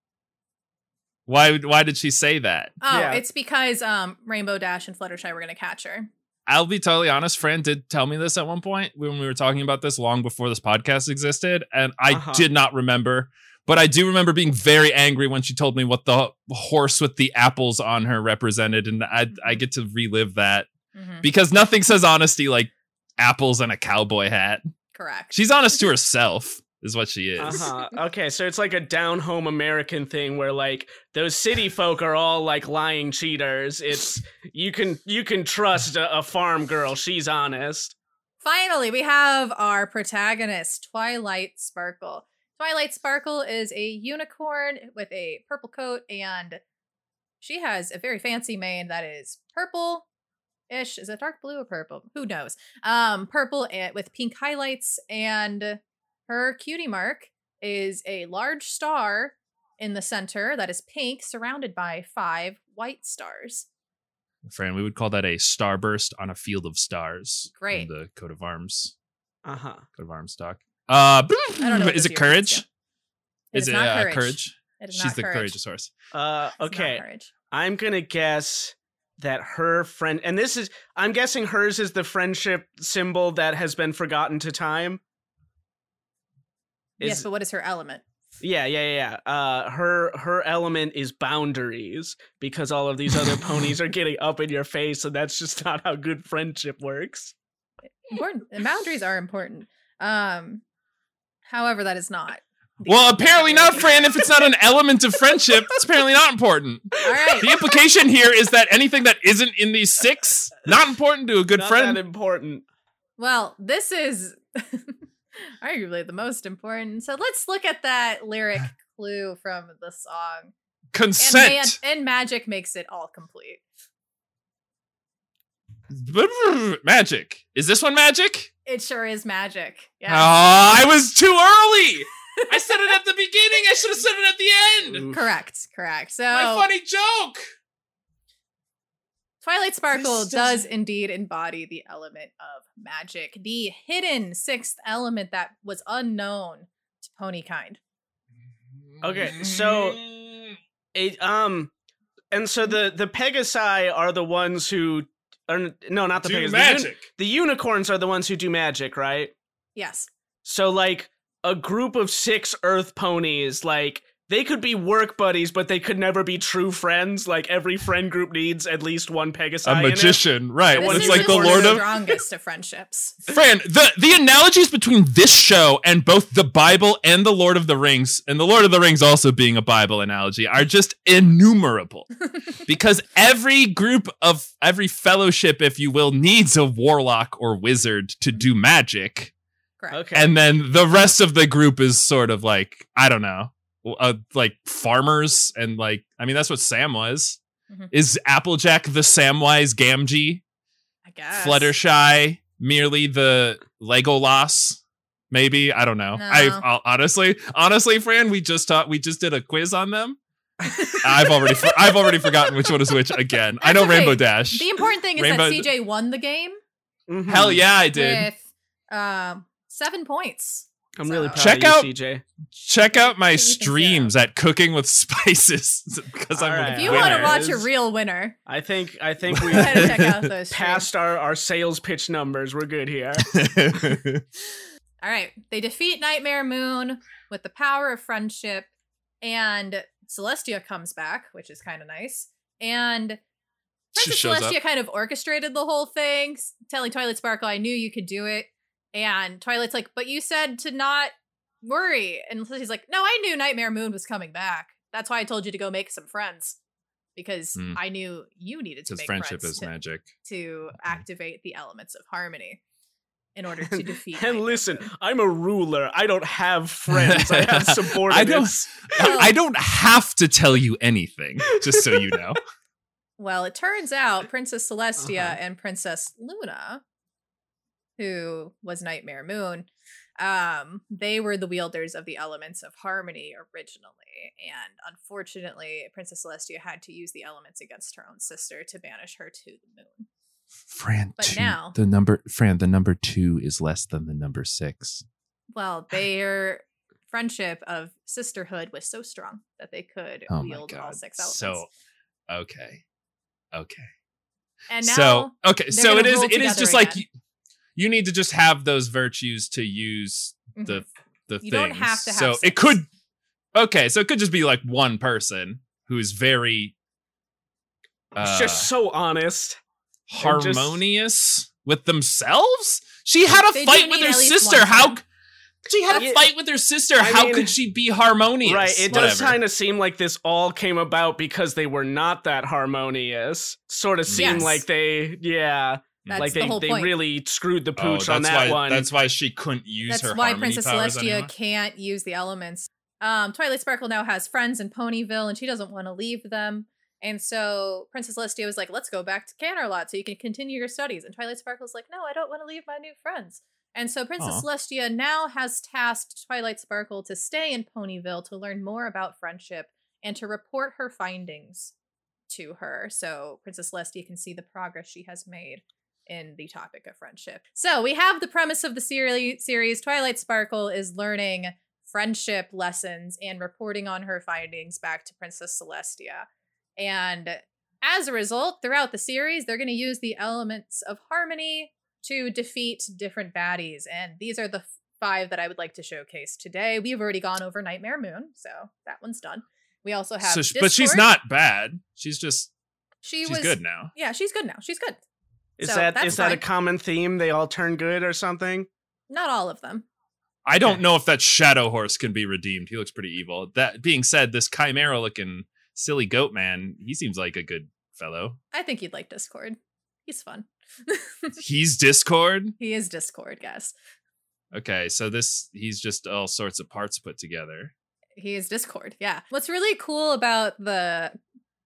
Why why did she say that? Oh, Yeah. it's because um Rainbow Dash and Fluttershy were gonna catch her. I'll be totally honest. Fran did tell me this at one point when we were talking about this long before this podcast existed, and I Uh-huh. did not remember. But I do remember being very angry when she told me what the horse with the apples on her represented, and I I get to relive that Mhm. because nothing says honesty like apples and a cowboy hat. Correct. She's honest to herself, is what she is. Uh-huh. Okay, so it's like a down home American thing where like those city folk are all like lying cheaters. It's you can you can trust a, a farm girl. She's honest. Finally, we have our protagonist, Twilight Sparkle. Twilight Sparkle is a unicorn with a purple coat, and she has a very fancy mane that is purple ish. Is it dark blue or purple? Who knows? Um, purple and with pink highlights, and her cutie mark is a large star in the center that is pink, surrounded by five white stars. Fran, we would call that a starburst on a field of stars. in Great. the coat of arms, Uh huh. coat of arms stock. Uh, I don't know what is this it courage? is, It is is it not uh, courage. courage? It is She's not the courage. courageous Uh, It's not okay. courage. I'm gonna guess that her friend, and this is, I'm guessing hers is the friendship symbol that has been forgotten to time. yes, but what is her element? Yeah, yeah, yeah. yeah. Uh, her her element is boundaries because all of these other ponies are getting up in your face, and that's just not how good friendship works. Important. boundaries are important. Um, however, that is not. The Well, apparently not, looking Fran. If it's not an element of friendship, it's apparently not important. All right. The implication here is that anything that isn't in these six not important to a good not friend. that important. Well, this is arguably the most important. So let's look at that lyric clue from the song. And, Consent. man, and magic makes it all complete. magic. Is this one magic? It sure is magic. Oh, Yeah. Ah, I was too early. I said it at the beginning. I should have said it at the end. Oof. correct. Correct. So My funny joke. Twilight Sparkle does doesn't- indeed embody the element of magic, the hidden sixth element that was unknown to ponykind. Okay, so- It, um, and so the the Pegasi are the ones who are no, not the do Pegasi. The, uni- magic. the unicorns are the ones who do magic, right? Yes. So like a group of six Earth ponies, like they could be work buddies, but they could never be true friends. Like every friend group needs at least one Pegasus. a in it. magician, right? This This It's is like the Lord of the of strongest of friendships. Fran, the the analogies between this show and both the Bible and the Lord of the Rings, and the Lord of the Rings also being a Bible analogy, are just innumerable. because every group of every fellowship, if you will, needs a warlock or wizard to do magic, Correct. Okay. and then the rest of the group is sort of like I don't know, uh, like farmers, and like I mean that's what Sam was. Mhm. Is Applejack the Samwise Gamgee? I guess. Fluttershy merely the Legolas? Maybe I don't know. No. I I'll- honestly, honestly, Fran, we just taught we just did a quiz on them. I've already for, I've already forgotten which one is which again. I know okay. Rainbow Dash. The important thing is Rainbow- that CJ won the game Mhm. Hell yeah, I did. with um, seven points. I'm really proud Check of you, out- CJ. Check out my What do you think, streams at Cooking with Spices because I'm Alright. a If you winner want to watch a real winner, I think I think we go ahead check out those. streams. passed our, our sales pitch numbers. We're good here. All right. They defeat Nightmare Moon with the power of friendship, and Celestia comes back, which is kind of nice. And Princess shows up. Celestia kind of orchestrated the whole thing, telling Twilight Sparkle, I knew you could do it. And Twilight's like, but you said to not worry. And Celestia's like, no, I knew Nightmare Moon was coming back. That's why I told you to go make some friends. Because Hmm. I knew you needed to Because make friendship friends is to, magic. to activate the elements of harmony in order to defeat. and Nightmare listen, Moon. I'm a ruler. I don't have friends. I have I subordinates. don't. I don't have to tell you anything, just so you know. Well, it turns out Princess Celestia Uh-huh. and Princess Luna, who was Nightmare Moon, um, they were the wielders of the elements of harmony originally. And unfortunately, Princess Celestia had to use the elements against her own sister to banish her to the moon. Fran, But two- now- the number Fran, the number two is less than the number six. Well, their friendship of sisterhood was so strong that they could Oh wield all six elements. So, okay, okay. And now so okay, so it is. It is just like again. you, you need to just have those virtues to use the the You things. don't have to have so it could okay, so it could just be like one person who's very uh, just so honest. and just- harmonious with themselves. She had a They fight with her sister. How friend. she had a fight with her sister. I How mean- could she be harmonious? Right. It does kind of seem like this all came about because they were not that harmonious. Sort of seemed Yes. like they, yeah, That's like the they, whole they point. really screwed the Oh, pooch on that's that why, one. That's why she couldn't use That's her That's why Princess Celestia anymore. can't use the elements. Um, Twilight Sparkle now has friends in Ponyville, and she doesn't want to leave them. And so Princess Celestia was like, "Let's go back to Canterlot so you can continue your studies." And Twilight Sparkle's like, "No, I don't want to leave my new friends." And so Princess Aw. Celestia now has tasked Twilight Sparkle to stay in Ponyville to learn more about friendship and to report her findings to her, so Princess Celestia can see the progress she has made in the topic of friendship. So we have the premise of the seri- series. Twilight Sparkle is learning friendship lessons and reporting on her findings back to Princess Celestia. And as a result, throughout the series, they're going to use the elements of harmony to defeat different baddies. And these are the five that I would like to showcase today. We've already gone over Nightmare Moon, so that one's done. We also have So, sh- but she's not bad. She's just She she's was good now. Yeah, she's good now. She's good. Is so that that's is that a common theme? They all turn good or something? Not all of them. I don't Okay. know if that Shadow Horse can be redeemed. He looks pretty evil. That being said, this chimera looking silly goat man, he seems like a good fellow. I think you'd like Discord. He's fun. He's Discord. he is Discord, guys. Okay, so this he's just all sorts of parts put together. He is Discord. Yeah. What's really cool about the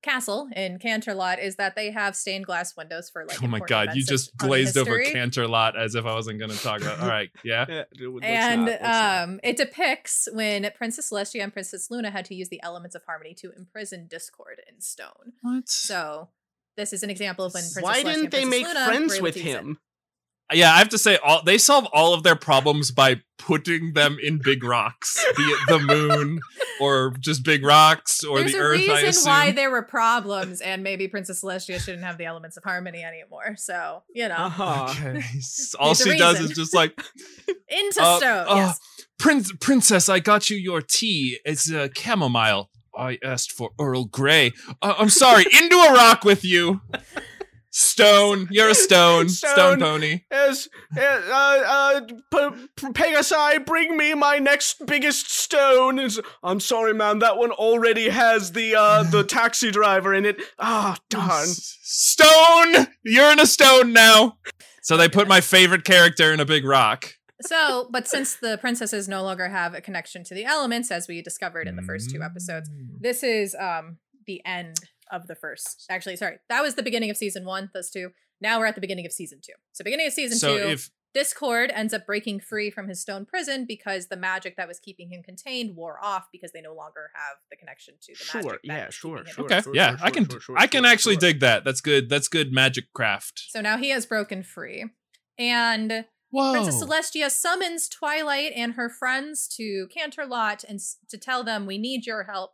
castle in Canterlot is that they have stained glass windows for like. oh my god, you just glazed over history. Cantor lot as if I wasn't going to talk about. All right, yeah. Yeah, let's and not, let's not. um, it depicts when Princess Celestia and Princess Luna had to use the elements of harmony to imprison Discord in stone. What? So this is an example of when Princess Why Celestia didn't and they Princess make Luna friends with to it. him? Yeah, I have to say, all they solve all of their problems by putting them in big rocks, be it the moon or just big rocks or There's the a earth. I reason assume. why there were problems, and maybe Princess Celestia shouldn't have the elements of harmony anymore. So you know, Uh-huh. Okay. all There's a she does is just like into Uh, stone. uh, yes. Prince, princess, I got you your tea. It's a chamomile. I asked for Earl Grey. Uh, I'm sorry, into a rock with you. Stone, you're a stone. Stone, Stone. pony. Yes, uh, uh, P- P- Pegasi, bring me my next biggest stone. Is I'm sorry, man, that one already has the uh the taxi driver in it. Ah, darn. S- Stone, you're in a stone now. So they put my favorite character in a big rock. So, but since the princesses no longer have a connection to the elements, as we discovered in the first two episodes, this is um the end of the first. Actually, sorry, that was the beginning of season one. Those two. Now we're at the beginning of season two. So, beginning of season So two, if Discord ends up breaking free from his stone prison because the magic that was keeping him contained wore off because they no longer have the connection to the Sure, magic. that yeah, was sure, keeping him sure. okay, yeah, I can, sure, sure, I can sure, actually sure. dig that. That's good. That's good magic craft. So now he has broken free. And Whoa. Princess Celestia summons Twilight and her friends to Canterlot and s- to tell them we need your help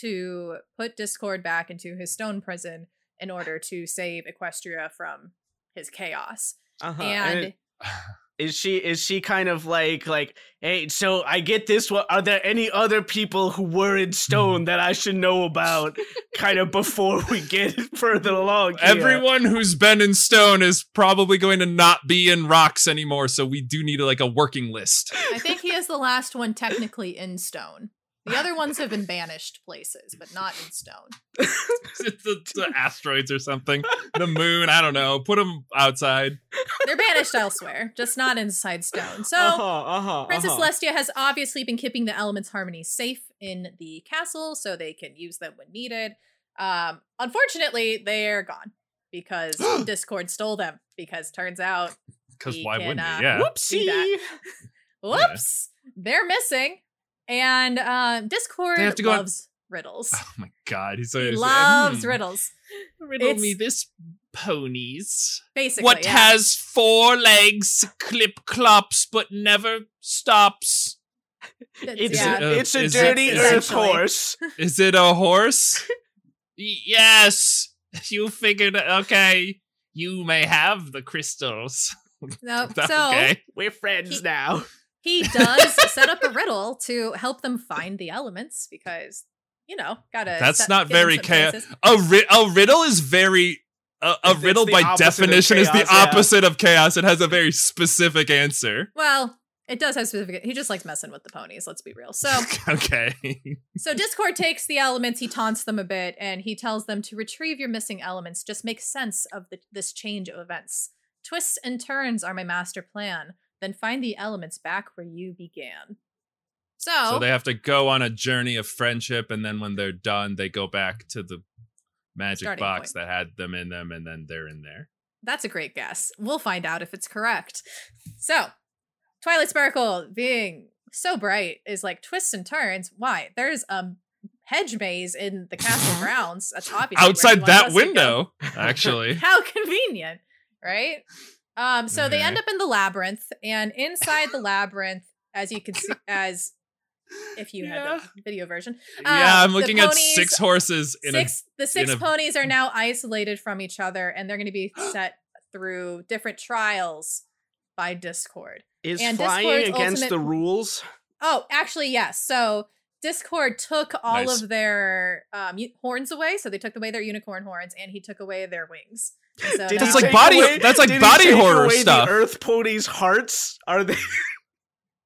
to put Discord back into his stone prison in order to save Equestria from his chaos. Uh-huh. And is she is she kind of like like hey so i get this what are there any other people who were in stone that i should know about kind of before we get further along here? Everyone who's been in stone is probably going to not be in rocks anymore, so we do need like a working list. I think he is the last one technically in stone. The other ones have been banished places, but not in stone. It's the, the asteroids or something. The moon, I don't know. Put them outside. They're banished elsewhere, just not inside stone. So uh-huh, uh-huh, Princess uh-huh. Celestia has obviously been keeping the elements harmony safe in the castle so they can use them when needed. Um, unfortunately, they're gone because Discord stole them. Because turns out, Because why can, wouldn't uh, we? Yeah. See that. whoops, they're missing. And uh, Discord They have to go on- loves riddles. Oh my god. He's so He loves hmm, riddles. Riddle It's- me this, ponies. Basically, what yeah. has four legs, clip clops, but never stops? It's- it's, yeah. uh, it's a is it- dirty earth horse Is it a horse? Yes. You figured it. Okay. You may have the crystals. No, That's so okay. We're friends He- now. He does set up a riddle to help them find the elements because you know gotta. That's set- not very chaos. places. A, ri- a riddle is very. A, a riddle by opposite of definition is the chaos, yeah. opposite of chaos. It has a very specific answer. Well, it does have specific. He just likes messing with the ponies. Let's be real. So, okay. so Discord takes the elements. He taunts them a bit, and he tells them to retrieve your missing elements. Just make sense of the, this change of events. Twists and turns are my master plan. Then find the elements back where you began. So, So they have to go on a journey of friendship, and then when they're done, they go back to the magic box point. that had them in them, and then they're in there. That's a great guess. We'll find out if it's correct. So, Twilight Sparkle being so bright is like twists and turns. Why? There's a hedge maze in the castle grounds. That's obviously Outside that us to go. window, actually. How convenient, right? Um, so they end up in the labyrinth, and inside the labyrinth, as you can see, as if you Yeah. had the video version, yeah, um, I'm the looking at six horses in six the six a- ponies are now isolated from each other and they're going to be set through different trials by discord Is And flying Discord's against the rules? oh actually yes so discord took all Nice. of their um, horns away so they took away their unicorn horns and he took away their wings so Did now- he That's like body- away- that's like did he body horror away stuff. The Earth ponies' hearts are they?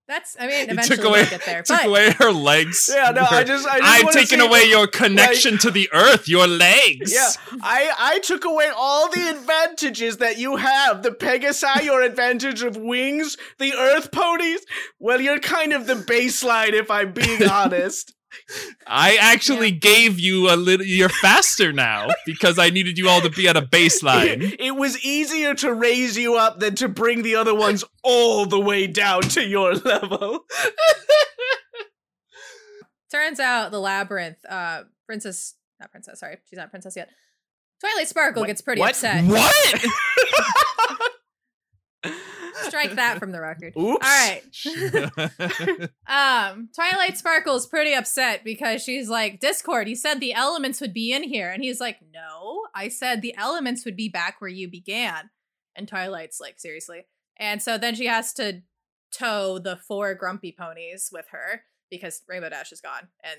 that's i mean He eventually took away, we'll get there took but away her legs. yeah, no. I Her- just, I just I've taken away the- your connection to the earth, your legs. Yeah, I I took away all the advantages that you have. The Pegasi, your advantage of wings. The Earth ponies. Well, you're kind of the baseline, if I'm being honest. I actually gave you a little. You're faster now because I needed you all to be at a baseline. It, it was easier to raise you up than to bring the other ones all the way down to your level. turns out the labyrinth uh princess not princess sorry she's not princess yet twilight sparkle What- gets pretty what? upset What? Strike that from the record Oops. all right Um, Twilight Sparkle's pretty upset because she's like, Discord, you said the elements would be in here. And he's like, No, I said the elements would be back where you began. And Twilight's like, Seriously. And so then she has to tow the four grumpy ponies with her because Rainbow Dash is gone. And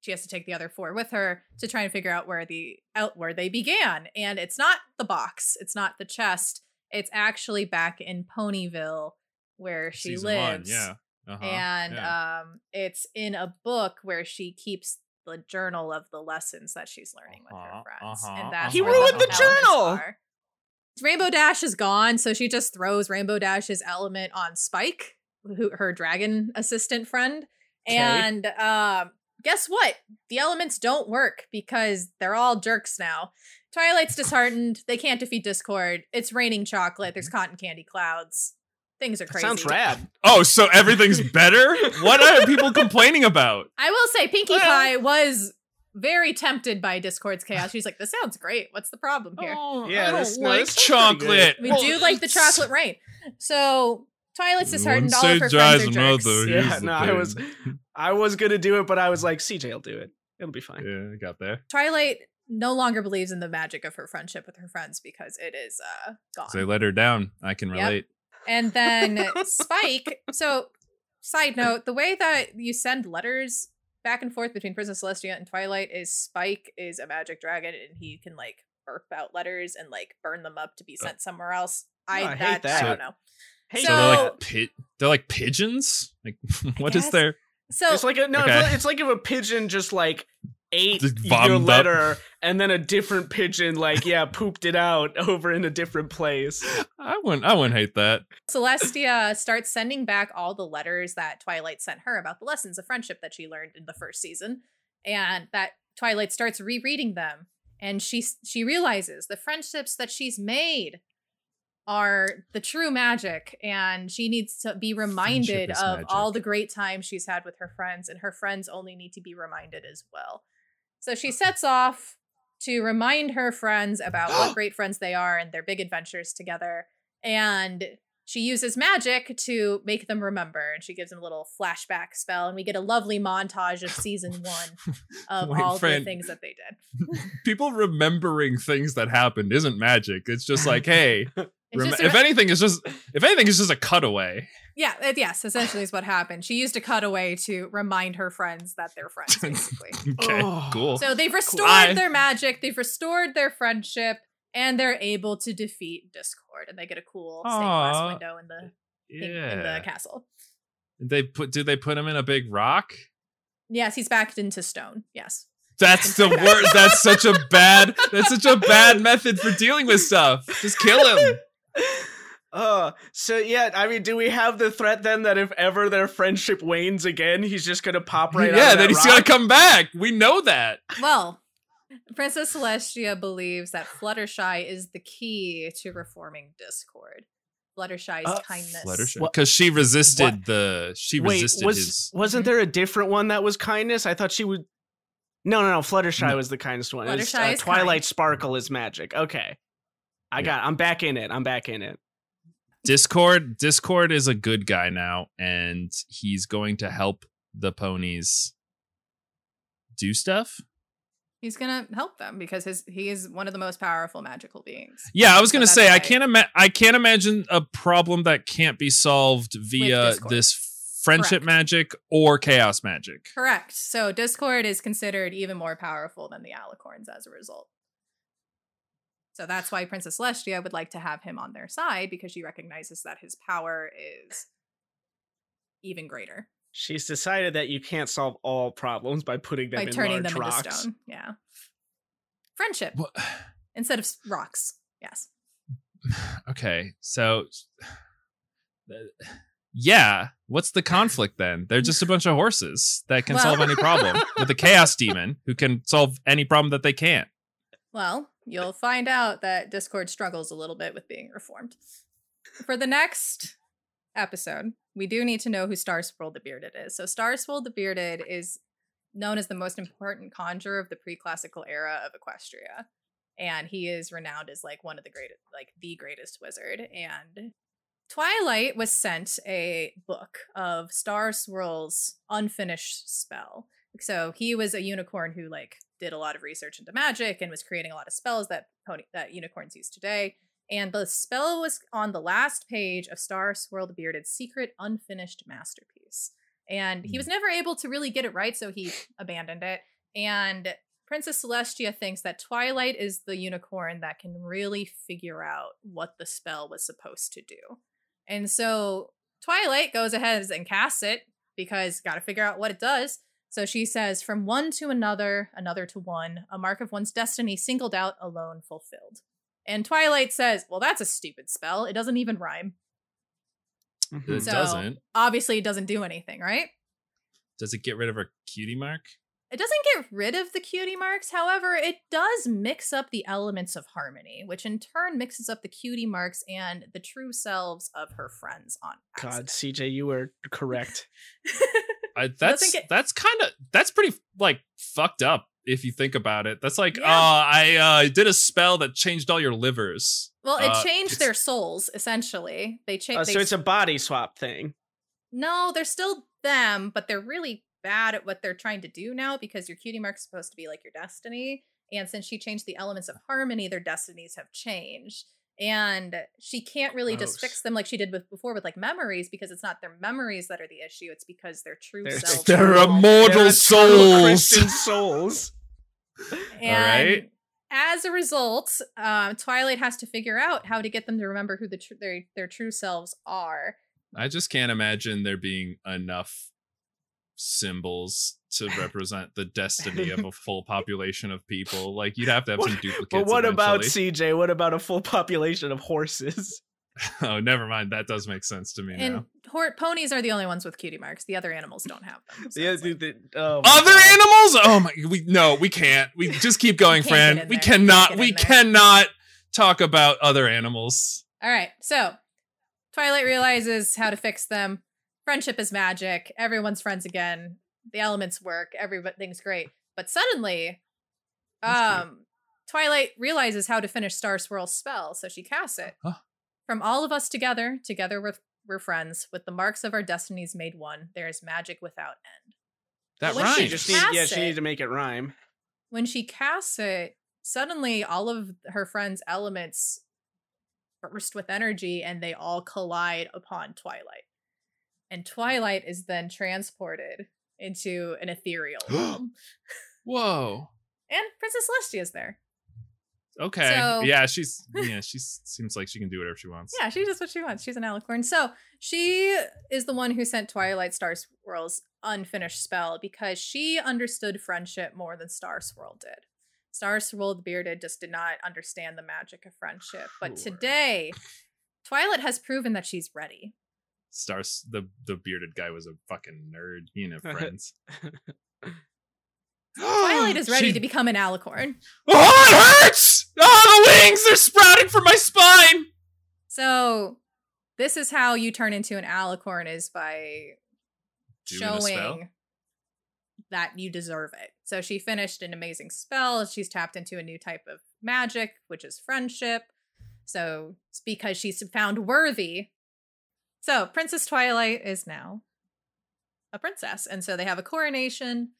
she has to take the other four with her to try and figure out where the out where they began. And it's not the box, it's not the chest. It's actually back in Ponyville where she Season one, lives yeah. Uh-huh, and yeah. um it's in a book where she keeps the journal of the lessons that she's learning with her Uh-huh, friends uh-huh, and that's He where ruined the elements journal! are. rainbow dash is gone so she just throws rainbow dash's element on spike who her dragon assistant friend Okay. and um guess what the elements don't work because they're all jerks now twilight's disheartened they can't defeat discord it's raining chocolate there's cotton candy clouds things are That crazy sounds rad. oh, so everything's better? what are people complaining about? I will say Pinkie Well- Pie was very tempted by Discord's chaos. She's like, this sounds great. What's the problem here? Oh, Yeah, I don't this- like this sounds pretty chocolate. we Well, do like the chocolate rain. So Twilight's One disheartened. All of her say friends are jerks. another Yeah, no, I was- I was gonna do it, but I was like, CJ will do it. It'll be fine. Yeah, I got there. Twilight no longer believes in the magic of her friendship with her friends because it is uh gone. So they let her down. I can Yep. relate. And then Spike. So, side note: the way that you send letters back and forth between Princess Celestia and Twilight is Spike is a magic dragon, and he can like burp out letters and like burn them up to be sent somewhere else. I, Oh, I hate that, I don't know. Hey, So, they're like pi- they're like pigeons. Like what is guess. their? So it's like a, no, Okay. it's, like, it's like if a pigeon just like ate your vommed up. letter, and then a different pigeon like yeah pooped it out over in a different place. I wouldn't. I wouldn't hate that. Celestia starts sending back all the letters that Twilight sent her about the lessons of friendship that she learned in the first season, and that Twilight starts rereading them, and she she realizes the friendships that she's made are the true magic, and she needs to be reminded of magic. all the great times she's had with her friends, and her friends only need to be reminded as well. So she sets off to remind her friends about what great friends they are and their big adventures together. And she uses magic to make them remember, and she gives them a little flashback spell, and we get a lovely montage of season one of Wait, all Fran- the things that they did. People remembering things that happened isn't magic. It's just like, hey, It's rem- just a- if anything, it's just if anything, it's just a cutaway. yeah, it, yes, essentially is what happened. She used a cutaway to remind her friends that they're friends, basically. Okay, Oh. cool. So they've restored I- their magic, they've restored their friendship, and they're able to defeat Discord, and they get a cool stained glass window in the in, yeah. in the castle. they put. Did they put him in a big rock? Yes, he's backed into stone. Yes. That's the worst. That's such a bad. That's such a bad method for dealing with stuff. Just kill him. Uh, so yeah, I mean, do we have the threat then that if ever their friendship wanes again, he's just gonna pop right out? yeah, of then that he's gonna come back. We know that. Well, Princess Celestia believes that Fluttershy is the key to reforming Discord. Fluttershy's Uh, kindness. Fluttershy, because she resisted what? the. She Wait, resisted was his. wasn't there a different one that was kindness? I thought she would. No, no, no. Fluttershy No. was the kindest one. It was, uh, is Twilight kind. Sparkle is magic. Okay, I Yeah. got. I'm back in it. I'm back in it. Discord Discord is a good guy now and he's going to help the ponies do stuff. He's gonna help them because his he is one of the most powerful magical beings. Yeah, I was going to that's say I can't ima- I can't imagine a problem that can't be solved via this friendship Correct. magic or chaos magic. Correct. So Discord is considered even more powerful than the Alicorns as a result. So that's why Princess Celestia would like to have him on their side because she recognizes that his power is even greater She's decided that you can't solve all problems by putting them by in turning large them rocks. into stone. Yeah. Friendship What? instead of rocks. Yes. Okay, so yeah, what's the conflict then? They're just a bunch of horses that can Well- solve any problem with a chaos demon who can solve any problem that they can't. Well, you'll find out that Discord struggles a little bit with being reformed. For the next episode, we do need to know who Star Swirl the Bearded is. So, Star Swirl the Bearded is known as the most important conjurer of the pre-classical era of Equestria, and he is renowned as like one of the greatest, like the greatest wizard. And Twilight was sent a book of Star Swirl's unfinished spell. So he was a unicorn who like did a lot of research into magic and was creating a lot of spells that pony that unicorns use today. And the spell was on the last page of Star Swirl the Bearded's secret unfinished masterpiece. And he hmm. was never able to really get it right, so he abandoned it. And Princess Celestia thinks that Twilight is the unicorn that can really figure out what the spell was supposed to do. And so Twilight goes ahead and casts it because got to figure out what it does. So she says, from one to another, another to one, a mark of one's destiny singled out, alone fulfilled. And Twilight says, well, that's a stupid spell. It doesn't even rhyme. Mhm. It So- doesn't. Obviously, it doesn't do anything, right? Does it get rid of her cutie mark? It doesn't get rid of the cutie marks. However, it does mix up the elements of harmony, which in turn mixes up the cutie marks and the true selves of her friends on God. CJ, you were correct. I, that's get- that's kind of that's pretty like fucked up if you think about it. That's like, Yeah. oh, I uh, did a spell that changed all your livers. well, it Uh, changed their souls essentially. They Uh, changed. so it's a body swap thing. No, they're still them, but they're really bad at what they're trying to do now because your cutie mark's supposed to be like your destiny. And since she changed the elements of harmony, their destinies have changed. And she can't really just fix them like she did with before with like memories because it's not their memories that are the issue. It's because their true They're- selves. They're are immortal They're souls. Christian souls. And right. as a result, um, Twilight has to figure out how to get them to remember who the tr- their their true selves are. I just can't imagine there being enough symbols to represent the destiny of a full population of people. Like you'd have to have some duplicates. But what about. CJ? What about a full population of horses? Oh, never mind. That does make sense to me And now. hor- ponies are the only ones with cutie marks. The other animals don't have them. so Yeah, it's like- dude, the- oh Other God. animals? Oh my! We no, we can't. We just keep going, Can't Fran. We there. Cannot. get We there. cannot talk about other animals. All right. So Twilight realizes how to fix them. Friendship is magic. Everyone's friends again. The elements work. Everything's great. But suddenly, That's um, Twilight realizes how to finish Star Swirl's spell, so she casts it. Huh. From all of us together, together we're, we're friends. With the marks of our destinies made one, there is magic without end. That when rhymes. she She just need, yeah, she it. needed to make it rhyme. When she casts it, suddenly all of her friends' elements burst with energy and they all collide upon Twilight. And Twilight is then transported into an ethereal realm. Whoa. And Princess Celestia is there. Okay. So- yeah, she's yeah, she seems like she can do whatever she wants. Yeah, she does what she wants. She's an alicorn. So she is the one who sent Twilight Star Swirl's unfinished spell because she understood friendship more than Star Swirl did. Star Swirl the bearded just did not understand the magic of friendship. But Sure. today, Twilight has proven that she's ready. Stars the the bearded guy was a fucking nerd. He didn't have friends. Twilight is ready She- to become an alicorn. Oh, it hurts! Oh, the wings! They're sprouting from my spine! So this is how you turn into an alicorn is by Doing showing that you deserve it. So she finished an amazing spell. She's tapped into a new type of magic, which is friendship. So it's because she's found worthy. So Princess Twilight is now a princess. And so they have a coronation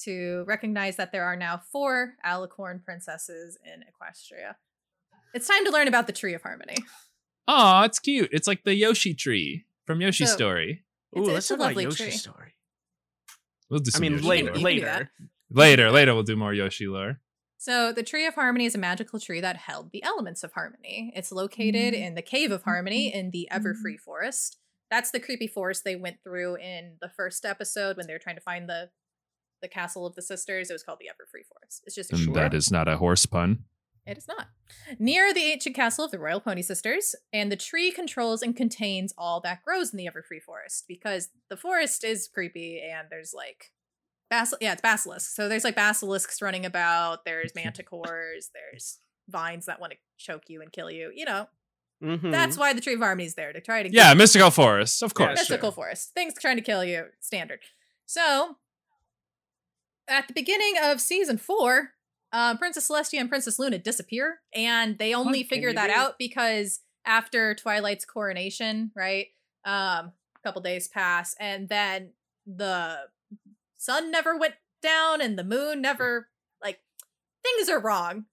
to recognize that there are now four alicorn princesses in Equestria. It's time to learn about the Tree of Harmony. Oh, it's cute. It's like the Yoshi tree from Yoshi's So- Story. Ooh, It's- let's it's a talk lovely Yoshi's tree. story. We'll do I mean, Yoshi later, lore. You can do later. Later, later we'll do more Yoshi lore. So, the Tree of Harmony is a magical tree that held the elements of harmony. It's located mm. in the Cave of Harmony mm-hmm. in the Everfree mm-hmm. Forest. That's the creepy forest they went through in the first episode when they were trying to find the the castle of the sisters. It was called the Everfree Forest. It's just a And that is not a horse pun. It is not. Near the ancient castle of the Royal Pony Sisters, and the tree controls and contains all that grows in the Everfree Forest because the forest is creepy and there's like basil yeah, it's basilisks. So there's like basilisks running about, there's manticores, there's vines that want to choke you and kill you. You know, Mhm. that's why the Tree of Harmony is there to try to Yeah, get mystical forest, of Yeah, course. mystical sure. forest. Things trying to kill you, standard. So, at the beginning of season four, uh, Princess Celestia and Princess Luna disappear, and they only What figure that do? out because after Twilight's coronation, right? Um, a couple days pass, and then the sun never went down, and the moon never like things are wrong.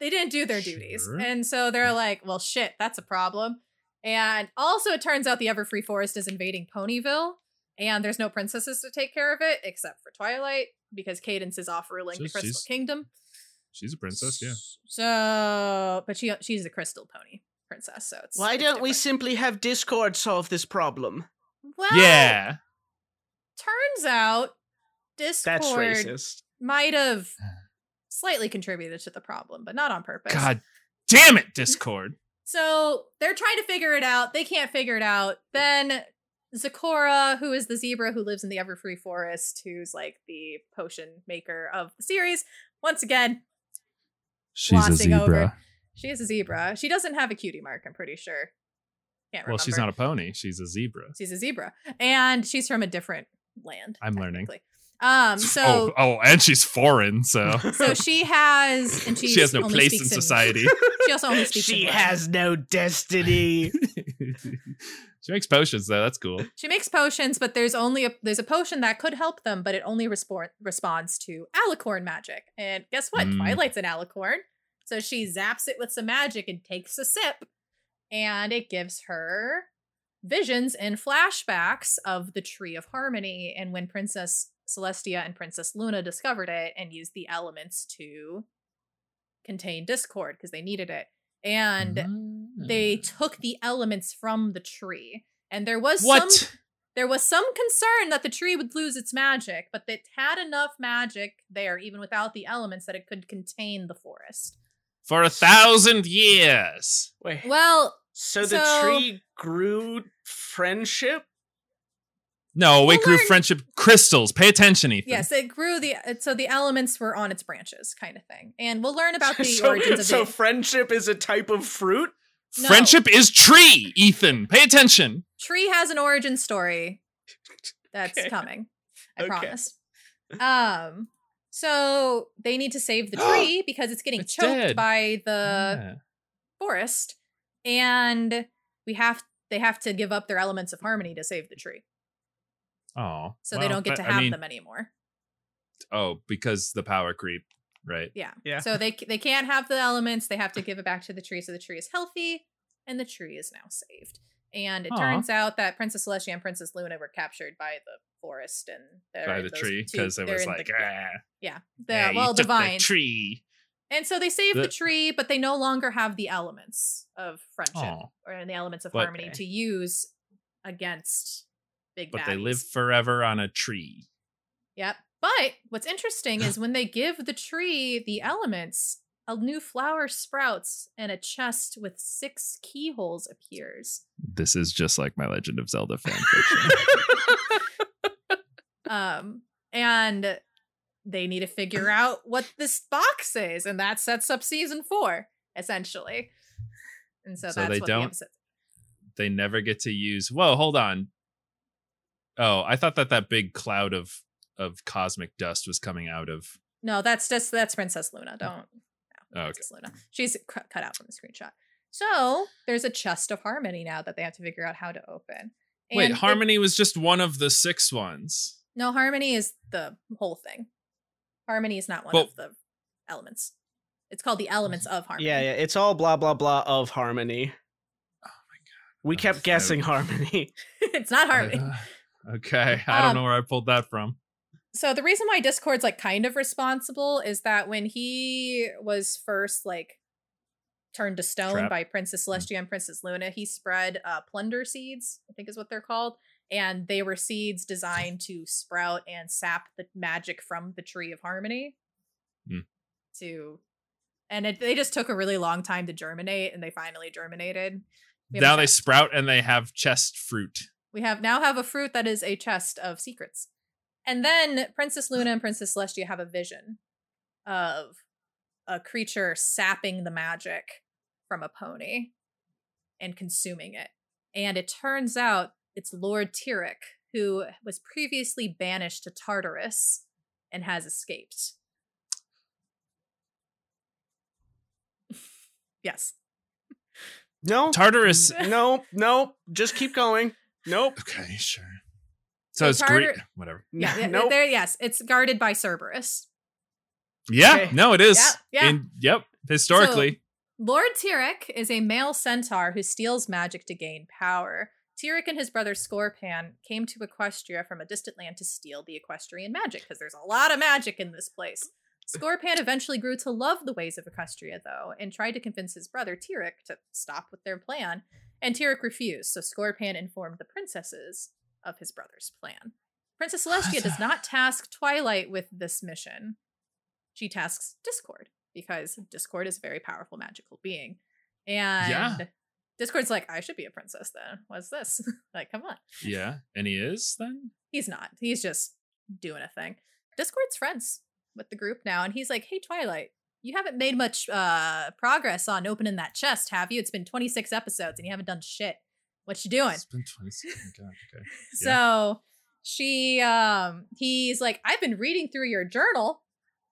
They didn't do their duties, and so they're like, "Well, shit, that's a problem." And also, it turns out the Everfree Forest is invading Ponyville, and there's no princesses to take care of it except for Twilight because Cadance is off ruling the Crystal Kingdom. She's a princess, yeah. So, but she she's a Crystal Pony princess. So it's Why it's don't we simply have Discord solve this problem? Well, Yeah. Turns out Discord That's racist. might have slightly contributed to the problem, but not on purpose. God damn it, Discord. So they're trying to figure it out. They can't figure it out. Then Zecora, who is the zebra who lives in the Everfree Forest, who's like the potion maker of the series, once again, She's a Glossing over. zebra. she is a zebra. She doesn't have a cutie mark, I'm pretty sure. Can't remember. Well, she's not a pony. She's a zebra. She's a zebra. And she's from a different land. I'm learning. Technically. Um, so oh, oh, and she's foreign, so so she has and she has no only place in speaks society. She also only speaks She Latin. has no destiny. she makes potions though. That's cool. She makes potions, but there's only a there's a potion that could help them, but it only respond, responds to alicorn magic. And guess what? Mm. Twilight's an alicorn. So she zaps it with some magic and takes a sip, and it gives her visions and flashbacks of the Tree of Harmony and when Princess Celestia and Princess Luna discovered it and used the elements to contain Discord because they needed it. And Mm-hmm. they took the elements from the tree. And there was what? some there was some concern that the tree would lose its magic, but it had enough magic there, even without the elements, that it could contain the forest. For a thousand years. Wait. Well, So the tree grew friendship? No, We'll it grew friendship crystals. Pay attention, Ethan. yes, it grew the so the elements were on its branches, kind of thing. And we'll learn about the so origins of so the friendship is a type of fruit? No. Friendship is tree, Ethan. Pay attention. tree has an origin story that's Okay. coming. I Okay. promise. Um so they need to save the tree because it's getting It's choked dead. by the Yeah. forest. and we have they have to give up their elements of harmony to save the tree. Oh, So they don't get to have them anymore. Oh, because the power creep, right? Yeah. Yeah. So they they can't have the elements. They have to give it back to the tree, so the tree is healthy, and the tree is now saved. And it Aw. turns out that Princess Celestia and Princess Luna were captured by the forest and they're By the tree because it was like, the, ah, yeah, the yeah, well took the divine. tree. And so they save the, The- tree, but they no longer have the elements of friendship Aw. or the elements of But- harmony to use against big But baddies. they live forever on a tree. Yep. But what's interesting is when they give the tree the elements, a new flower sprouts and a chest with six keyholes appears. This is just like my Legend of Zelda fan fiction. Um, and they need to figure out what this box is, and that sets up season four, essentially. And so, So that's they what don't- the they never get to use. Whoa, hold on. Oh, I thought that that big cloud of of cosmic dust was coming out of. No, that's just that's Princess Luna. Don't no, Oh, okay. Princess Luna. She's cu- cut out from the screenshot. So there's a chest of harmony now that they have to figure out how to open. Wait, And it- Harmony was just one of the six ones. no, harmony is the whole thing. Harmony is not one Well- of the elements. It's called the elements of harmony. yeah, yeah. It's all blah blah blah of harmony. Oh my god. We kept I- guessing harmony. it's not harmony. Uh, okay, I don't Um, know where I pulled that from. so the reason why discord's like kind of responsible is that when he was first like turned to stone Trapped. by princess celestia and princess luna he spread uh plunder seeds i think is what they're called and they were seeds designed to sprout and sap the magic from the tree of harmony Hmm. to and it, they just took a really long time to germinate and they finally germinated Now they sprout and they have chest fruit. We have now have a fruit that is a chest of secrets. And then Princess Luna and Princess Celestia have a vision of a creature sapping the magic from a pony and consuming it. And it turns out it's Lord Tirek, who was previously banished to Tartarus and has escaped. yes. No, Tartarus. no, no. Just keep going. Nope. Okay, sure. So So, it's Tartar- great. Whatever. Yeah, th- nope. there yes, it's guarded by Cerberus. Yeah, Okay. no, it is. Yeah, yeah. In, yep, historically. Lord Tirek is a male centaur who steals magic to gain power. Tirek and his brother Scorpan came to Equestria from a distant land to steal the equestrian magic because there's a lot of magic in this place. Scorpan eventually grew to love the ways of Equestria, though, and tried to convince his brother Tirek to stop with their plan. And Tirek refused, so Scorpan informed the princesses of his brother's plan. Princess Celestia does not task Twilight with this mission. She tasks Discord because Discord is a very powerful magical being. And Yeah. Discord's like, I should be a princess then. What's this? like, come on. yeah, and he is then. He's not. He's just doing a thing. Discord's friends with the group now, and he's like, Hey, Twilight, you haven't made much uh progress on opening that chest, have you? It's been 26 episodes and you haven't done shit. What you doing? It's been twenty. oh God, okay. So she um he's like, I've been reading through your journal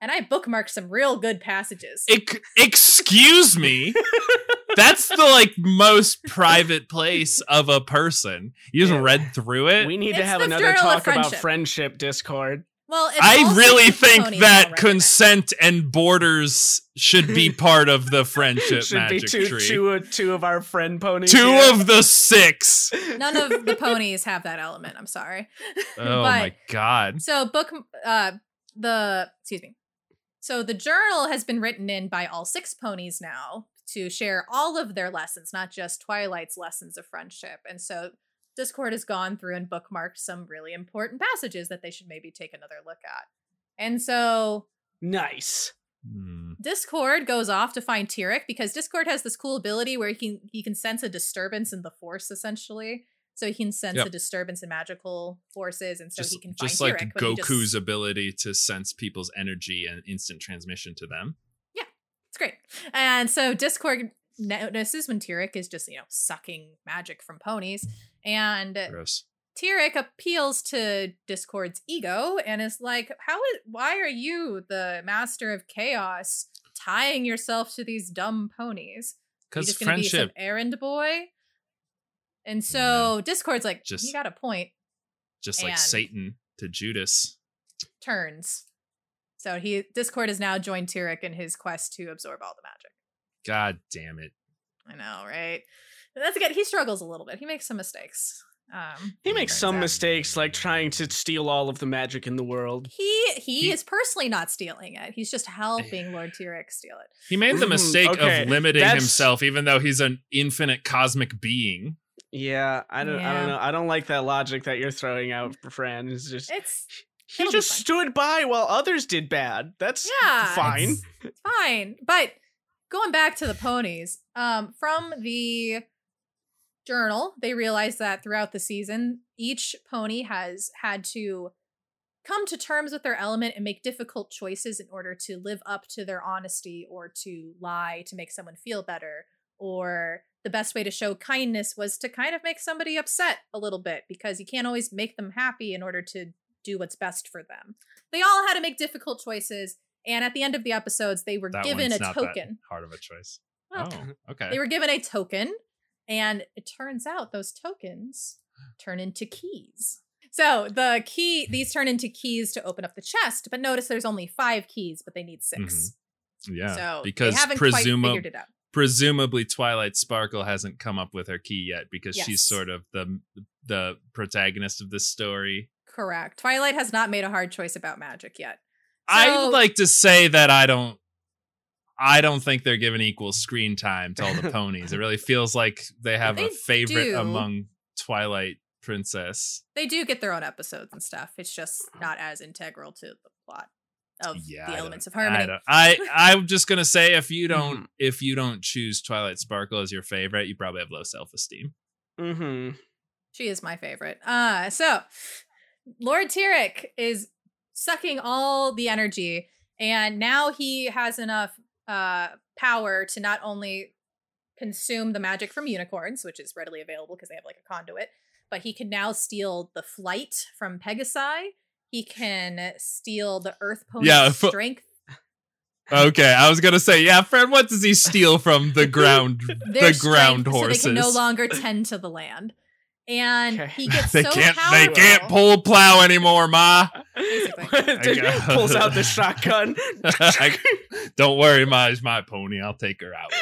and I bookmarked some real good passages. Ec- excuse me. That's the like most private place of a person. You just Yeah. read through it. We need to have another journal of talk about friendship. friendship Discord. Well, it's I really think that already. consent and borders should be part of the friendship Should be magic two, tree. two, of- two of our friend ponies. Two here. of the six. None of the ponies have that element. I'm sorry. Oh But- my god. So book uh the excuse me. So the journal has been written in by all six ponies now to share all of their lessons, not just Twilight's lessons of friendship. And so Discord has gone through and bookmarked some really important passages that they should maybe take another look at. And so Nice. Hmm. Discord goes off to find Tirek because Discord has this cool ability where he can he can sense a disturbance in the force essentially. So he can sense Yep. a disturbance in magical forces, and so just he can find just like Tirek. but he just- Goku's ability to sense people's energy and instant transmission to them. Yeah, it's great. And so Discord notices when Tirek is just, you know, sucking magic from ponies. And Gross. Tirek appeals to Discord's ego and is like, How is why are you, the master of chaos, tying yourself to these dumb ponies? Because gonna be some friendship, errand boy. And so Discord's like, Just- you got a point. just like Satan to Judas. Turns. So he Discord has now joined Tirek in his quest to absorb all the magic. God damn it. I know, right? And that's good. he struggles a little bit. He makes some mistakes. Um He makes some out. mistakes, like trying to steal all of the magic in the world. he, he He- is personally not stealing it. He's just helping Lord Tirek steal it. He made the mistake okay, of limiting that's- himself, even though he's an infinite cosmic being. Yeah, I don't. I don't know. I don't like that logic that you're throwing out, Fran. It's just It's he just stood by while others did bad. That's yeah, fine. It's, it's fine. But going back to the ponies, um, from the journal, they realized that throughout the season, each pony has had to come to terms with their element and make difficult choices in order to live up to their honesty or to lie to make someone feel better or the best way to show kindness was to kind of make somebody upset a little bit because you can't always make them happy in order to do what's best for them. They all had to make difficult choices, and at the end of the episodes, they were That given a one's not that token. hard of a choice. Oh, okay. They were given a token, and it turns out those tokens turn into keys. So the key, these turn into keys to open up the chest, but notice there's only five keys, but they need 6 Mm-hmm. yeah. So because they haven't presuma- quite figured it out. presumably Twilight Sparkle hasn't come up with her key yet because Yes. she's sort of the the protagonist of this story. Correct. Twilight has not made a hard choice about magic yet. I would like to say that I don't I don't think they're given equal screen time to all the ponies. It really feels like they have a favorite do. among Twilight Princess. They do get their own episodes and stuff. It's just not as integral to the plot of Yeah, the I elements of harmony. I, I I'm just gonna say if you don't Mm-hmm. if you don't choose Twilight Sparkle as your favorite, you probably have low self esteem. Mm-hmm. She is my favorite. Uh so Lord Tirek is sucking all the energy, and now he has enough uh power to not only consume the magic from unicorns, which is readily available because they have like a conduit, but he can now steal the flight from Pegasi. He can steal the earth pony's Yeah, if- strength. Okay, I was gonna say, yeah, Fred. What does he steal from the ground? the ground strength horses. So they can no longer tend to the land. And Okay. he gets they so can't. powerful. They can't pull plow anymore, Ma. Basically. pulls out the shotgun. I- don't worry, Ma. It's my pony. I'll take her out.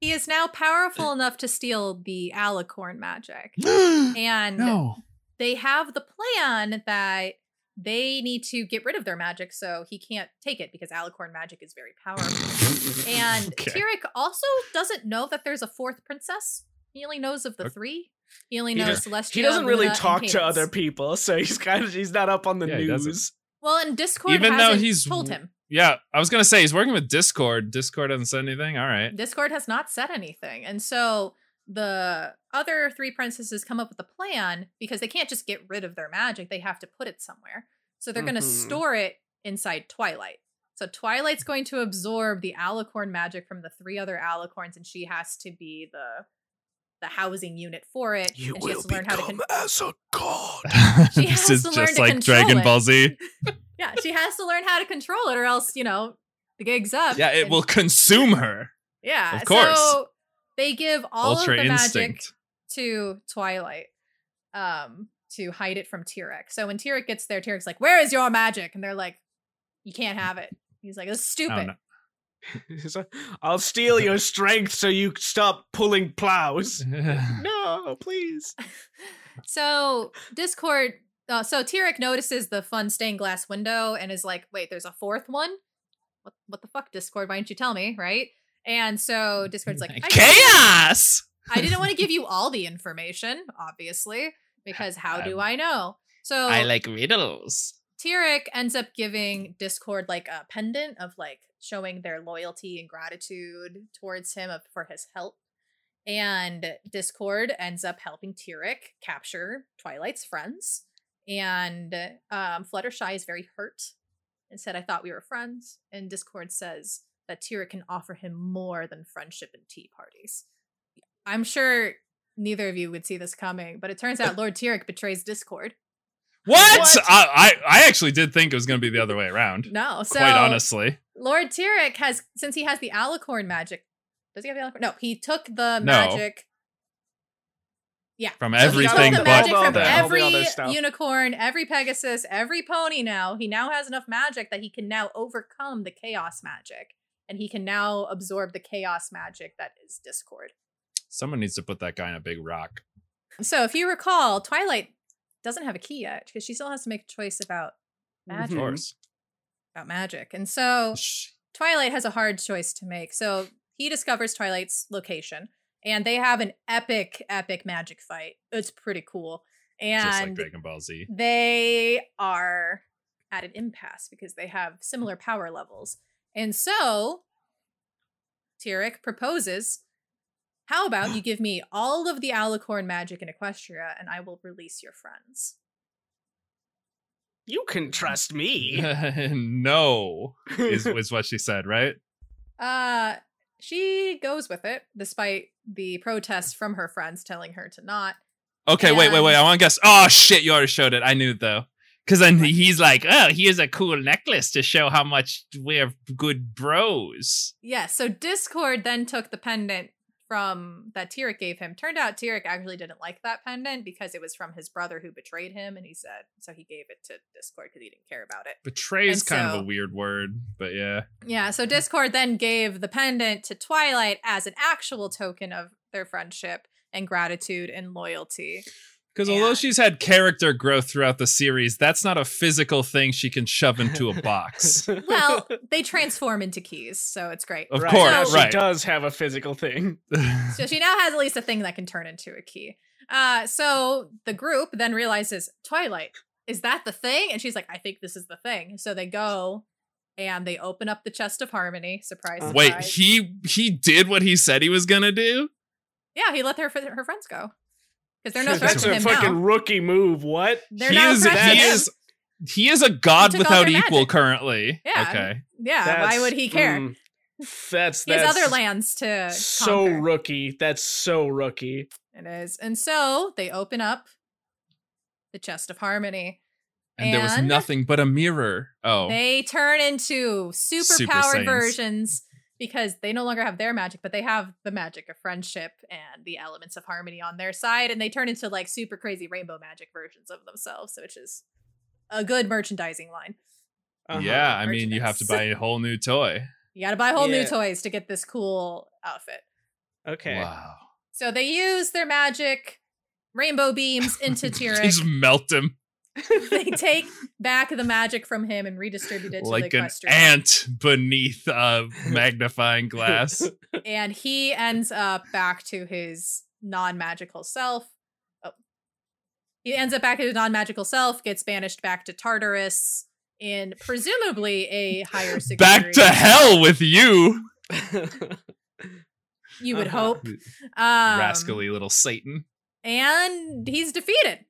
He is now powerful enough to steal the alicorn magic. And no. they have the plan that they need to get rid of their magic so he can't take it because alicorn magic is very powerful. And Okay. Tirek also doesn't know that there's a fourth princess. He only knows of the Okay. three. He only knows does- Celestia. he doesn't really Luna, and talk to Cadance. other people, so he's kind of he's not up on the Yeah, he doesn't. news. Well, and Discord Even though hasn't he's told him. Yeah, I was gonna say he's working with Discord. Discord hasn't said anything. All right. Discord has not said anything. And so the other three princesses come up with a plan because they can't just get rid of their magic. They have to put it somewhere. So they're going to Mhm. store it inside Twilight. So Twilight's going to absorb the alicorn magic from the three other alicorns, and she has to be the the housing unit for it. You and she has will to learn how to become con- as a god. She this is to learn just to like Dragon it. Ball Z. yeah, she has to learn how to control it, or else you know the gig's up. Yeah, it and- will consume her. Yeah, Of course. So they give all Ultra of the magic to Twilight, um, to hide it from Tirek. So when Tirek gets there, Tirek's like, "Where is your magic?" And they're like, "You can't have it." He's like, "It's Oh, stupid." No. He's like, I'll steal your strength so you stop pulling plows. No, please. So Discord, uh, so Tirek notices the fun stained glass window and is like, "Wait, there's a fourth one? What? What the fuck, Discord? Why didn't you tell me?" Right? And so Discord's like, I Chaos. I didn't want to give you all the information, obviously, because how do I know? So I like riddles. Tirek ends up giving Discord like a pendant of like showing their loyalty and gratitude towards him for his help. And Discord ends up helping Tirek capture Twilight's friends. And um, Fluttershy is very hurt and said, I thought we were friends. And Discord says that Tirek can offer him more than friendship and tea parties. I'm sure neither of you would see this coming, but it turns out Lord Tirek betrays Discord. What? What? I, I I actually did think it was going to be the other way around. No, so Quite honestly. Lord Tirek has, since he has the alicorn magic Does he have the alicorn? No, he took the No. magic. Yeah. From So everything took the magic from the- every unicorn, every Pegasus, every pony. Now he now has enough magic that he can now overcome the chaos magic, and he can now absorb the chaos magic that is Discord. Someone needs to put that guy in a big rock. So if you recall, Twilight doesn't have a key yet because she still has to make a choice about magic. Mhm. course. About magic, and so. Twilight has a hard choice to make. So he discovers Twilight's location, and they have an epic, epic magic fight. It's pretty cool. Just like And Dragon Ball Z. they are at an impasse because they have similar power levels. And so Tirek proposes How about you give me all of the alicorn magic in Equestria and I will release your friends? You can trust me. no, is, is what she said, right? Uh she goes with it despite the protests from her friends telling her to not. Okay, wait, wait, wait. I want to guess. Oh shit, you already showed it. I knew though. Because then he's like, oh, here's a cool necklace to show how much we're good bros. Yeah, so Discord then took the pendant from that Tirek gave him. Turned out Tirek actually didn't like that pendant because it was from his brother who betrayed him, and he said so he gave it to Discord because he didn't care about it. Betray is kind of a weird word, but yeah. Yeah, so Discord then gave the pendant to Twilight as an actual token of their friendship and gratitude and loyalty. Because although she's had character growth throughout the series, that's not a physical thing she can shove into a box. Well, they transform into keys, so it's great. Of right, course, now she does have a physical thing. So she now has at least a thing that can turn into a key. Uh, so the group then realizes Twilight is that the thing, and she's like, I think this is the thing. So they go and they open up the chest of harmony. Surprise! Uh, Wait, he he did what he said he was gonna do? yeah, he let her her friends go because they're no threat That's to a him fucking now. rookie move. What? They're he no is threat to he him. is he is a god He took all without equal magic. currently. Yeah. Okay. Yeah, why would he care? mm, that's he has that's other lands to so conquer. rookie. That's so rookie. It is, and so they open up the chest of harmony. And, there was nothing but a mirror. Oh. They turn into super, Super powered Saiyans. versions because they no longer have their magic, but they have the magic of friendship and the elements of harmony on their side, and they turn into like super crazy rainbow magic versions of themselves, which is a good merchandising line. Uh-huh. yeah, I mean you have to buy a whole new toy. You gotta buy whole new toys to get this cool outfit. Okay. Wow. So they use their magic rainbow beams into Tirek. Just melt him they take back the magic from him and redistribute it to like the an Equestria. ant beneath a magnifying glass. and he ends up back to his non-magical self. Oh. He ends up back to his non-magical self, gets banished back to Tartarus in presumably a higher security. Back to hell with you, You would Uh-huh. hope. Um, rascally little Satan. And he's defeated.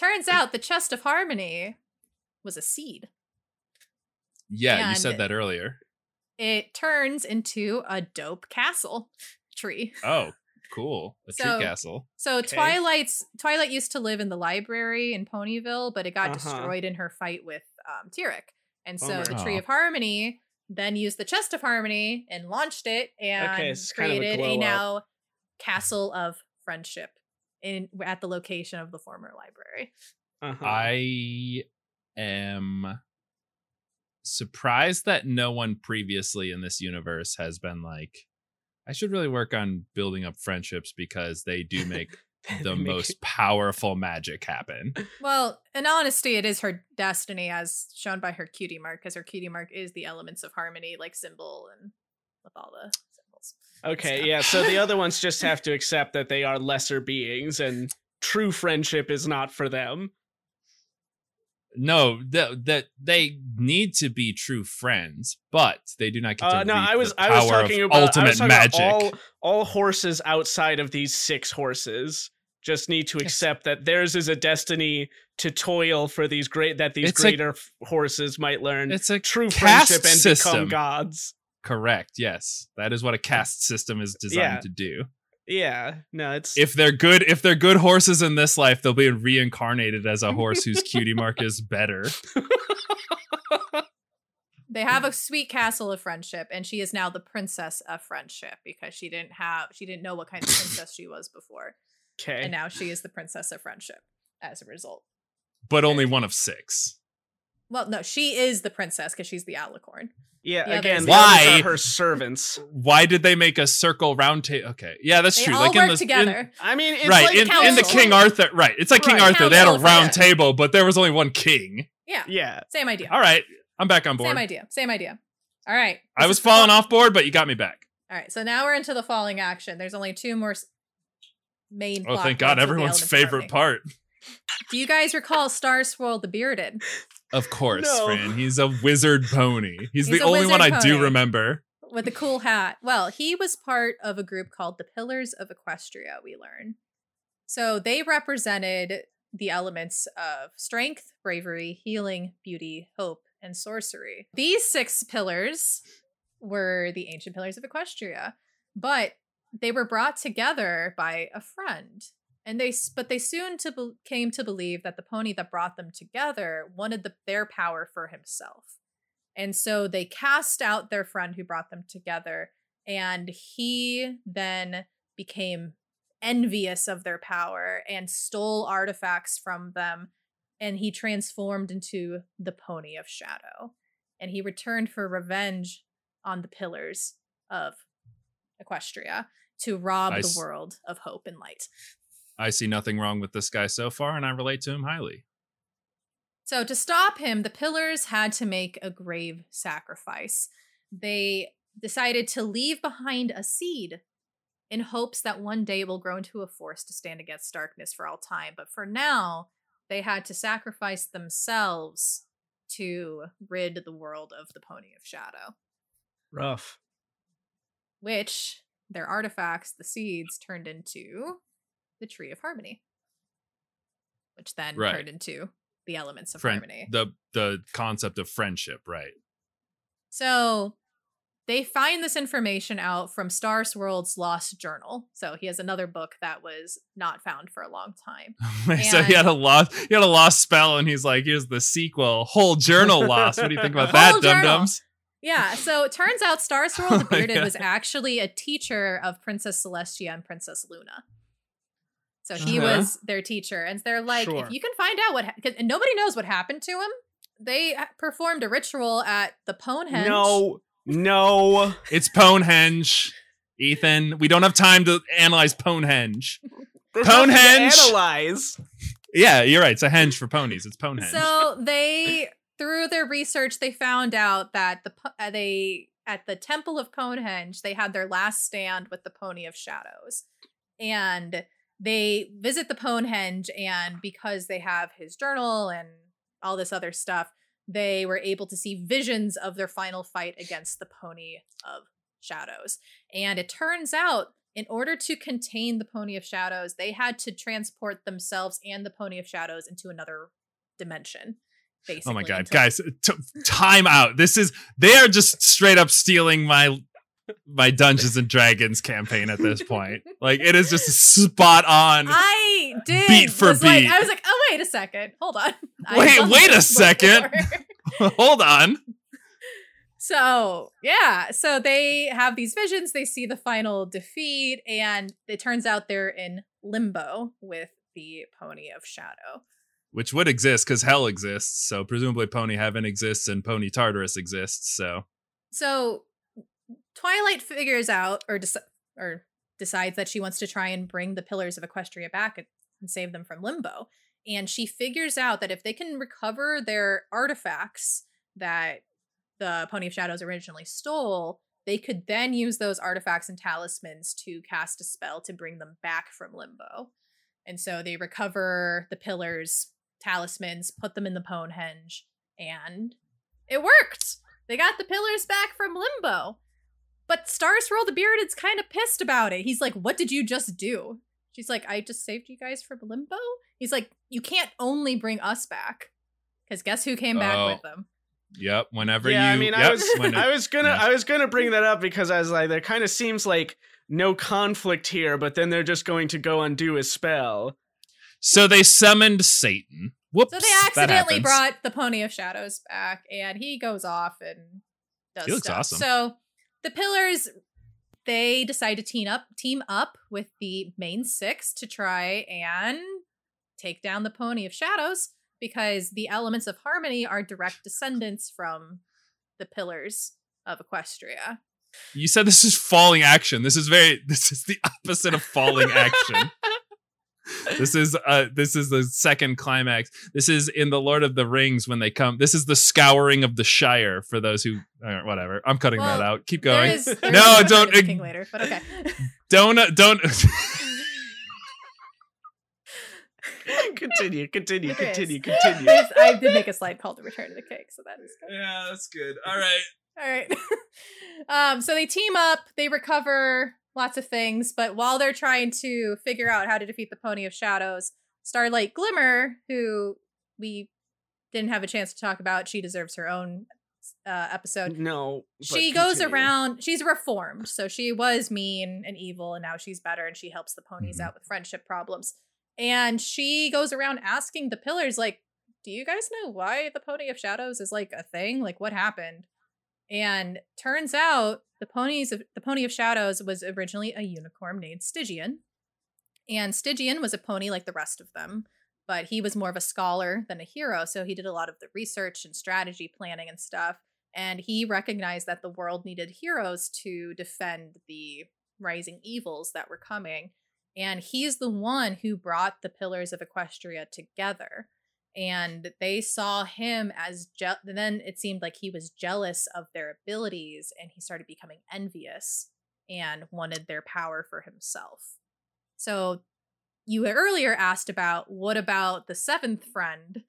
Turns out the chest of harmony was a seed. Yeah, you said that earlier. It turns into a dope castle tree. Oh, cool. A So- tree castle. So Okay. Twilight's Twilight used to live in the library in Ponyville, but it got Uh-huh. destroyed in her fight with um, Tirek. And so Bummer. the Tree of Harmony then used the Chest of Harmony and launched it and Okay, it's kind of a created a, now castle of friendship in at the location of the former library. Uh-huh. I am surprised that no one previously in this universe has been like, I should really work on building up friendships because they do make the make most powerful magic happen. Well, in honesty, it is her destiny as shown by her cutie mark, because her cutie mark is the elements of harmony, like symbol and with all the symbols. Okay, stuff. yeah. So the other ones just have to accept that they are lesser beings, and true friendship is not for them. No, that that they need to be true friends, but they do not get to Uh, no, I was the I was power talking of about I ultimate was talking magic. About all all horses outside of these six horses just need to Yes. accept that theirs is a destiny to toil for these great that these It's greater f- horses might learn it's a true friendship and system. become gods. Correct. Yes, that is what a caste system is designed Yeah. to do. Yeah, no, it's If they're good, if they're good horses in this life, they'll be reincarnated as a horse whose cutie mark is better. They have a sweet castle of friendship, and she is now the princess of friendship because she didn't have she didn't know what kind of princess she was before. Okay. And now she is the princess of friendship as a result. but only one of six. Well, no, she is the princess because she's the alicorn. yeah, the again, others- the others Why? are her servants. Why did they make a circle round table? Okay, yeah, that's They true. all like work in the in- together. I mean, it's right like in, in the. King Arthur. Right, it's like King Right. Arthur. They had a round yeah. table, but there was only one king. yeah, Yeah. same idea. All right, I'm back on board. Same idea. Same idea. All right. I was falling fa- off board, but you got me back. All right, so now we're into the falling action. There's only two more s- main. Oh, thank God! Everyone's favorite part. Do you guys recall Star Swirl the Bearded? Of course, No. Fran. He's a wizard pony. He's, He's the only one I wizard do remember. with the cool hat. Well, he was part of a group called the Pillars of Equestria, we learn. So they represented the elements of strength, bravery, healing, beauty, hope, and sorcery. These six pillars were the ancient pillars of Equestria, but they were brought together by a friend. And they, but they soon to be- came to believe that the pony that brought them together wanted the, their power for himself. And so they cast out their friend who brought them together, and he then became envious of their power and stole artifacts from them. And he transformed into the Pony of Shadow. And he returned for revenge on the pillars of Equestria to rob the world of hope and light. I see nothing wrong with this guy so far, and I relate to him highly. So, to stop him, the pillars had to make a grave sacrifice. They decided to leave behind a seed in hopes that one day it will grow into a force to stand against darkness for all time. But for now, they had to sacrifice themselves to rid the world of the Pony of Shadow, Rough. which their artifacts, the seeds, turned into the Tree of Harmony, which then Right. turned into the elements of Friend, harmony. the the concept of friendship, right? So they find this information out from Star Swirl's Lost Journal. So he has another book that was not found for a long time. so he had a lost he had a lost spell, and he's like, "Here's the sequel, whole journal lost." What do you think about that, dum dums? Yeah, so it turns out Star Swirl Oh the Bearded God. was actually a teacher of Princess Celestia and Princess Luna. So he Uh-huh. was their teacher. And they're like, Sure. if you can find out what, 'cause- and nobody knows what happened to him, they uh, performed a ritual at the Ponehenge. No. No. It's Ponehenge, Ethan. We don't have time to analyze Ponehenge. There's Ponehenge. Analyze. Yeah, you're right. It's a henge for ponies. It's Ponehenge. So they, through their research, they found out that the uh, they at the Temple of Ponehenge they had their last stand with the Pony of Shadows, and they visit the Ponehenge, and because they have his journal and all this other stuff, they were able to see visions of their final fight against the Pony of Shadows. And it turns out, in order to contain the Pony of Shadows, they had to transport themselves and the Pony of Shadows into another dimension. Basically, oh my god, until- guys, t- time out. This is they are just straight up stealing my my Dungeons and Dragons campaign at this point. Like it is just spot on. I did Beat for was like- beat. I was like, oh wait a second, hold on. Wait, wait a second. Hold on. So, yeah, so they have these visions, they see the final defeat, and it turns out they're in limbo with the Pony of Shadow. Which would exist because hell exists. So presumably Pony Heaven exists and Pony Tartarus exists. So So, Twilight figures out or or decides that she wants to try and bring the pillars of Equestria back and- and save them from limbo. And she figures out that if they can recover their artifacts that the Pony of Shadows originally stole, they could then use those artifacts and talismans to cast a spell to bring them back from limbo. And so they recover the pillars, talismans, put them in the Ponehenge, and it worked. They got the pillars back from limbo. But Star Swirl the Bearded's kind of pissed about it. He's like, What did you just do? She's like, I just saved you guys from limbo? He's like, You can't only bring us back. Because guess who came back Oh. with them? yep, whenever yeah, you I mean, yep, I was, when I was gonna, yeah. I was gonna bring that up because I was like, there kind of seems like no conflict here, but then they're just going to go undo his spell. So they summoned Satan, Whoops. So they accidentally brought the Pony of Shadows back, and he goes off and does He looks stuff. awesome. So the pillars, they decide to team up, team up with the main six to try and take down the Pony of Shadows because the elements of harmony are direct descendants from the pillars of Equestria. You said this is falling action. This is very. This is the opposite of falling action. this is uh this is the second climax. This is in the Lord of the Rings when they come. This is the scouring of the Shire for those who uh, whatever. I'm cutting that out. Keep going. is- there No, is don't- King later, but okay. Don't uh, don't. continue, continue, continue, continue. There's- I did make a slide called "The Return of the Cake," so that is good. yeah, that's good. All right. All right. um, so they team up, they recover lots of things, but while they're trying to figure out how to defeat the Pony of Shadows, Starlight Glimmer, who we didn't have a chance to talk about, she deserves her own uh, episode. No, She goes continue. around, she's reformed. So she was mean and evil, and now she's better, and she helps the ponies Mhm. out with friendship problems. And she goes around asking the pillars, like, do you guys know why the Pony of Shadows is like a thing? Like, what happened? And turns out the ponies of the Pony of Shadows was originally a unicorn named Stygian. And Stygian was a pony like the rest of them, but he was more of a scholar than a hero. So he did a lot of the research and strategy planning and stuff. And he recognized that the world needed heroes to defend the rising evils that were coming. And he's the one who brought the pillars of Equestria together and they saw him as je- then it seemed like he was jealous of their abilities and he started becoming envious and wanted their power for himself. So you earlier asked about what about the seventh friend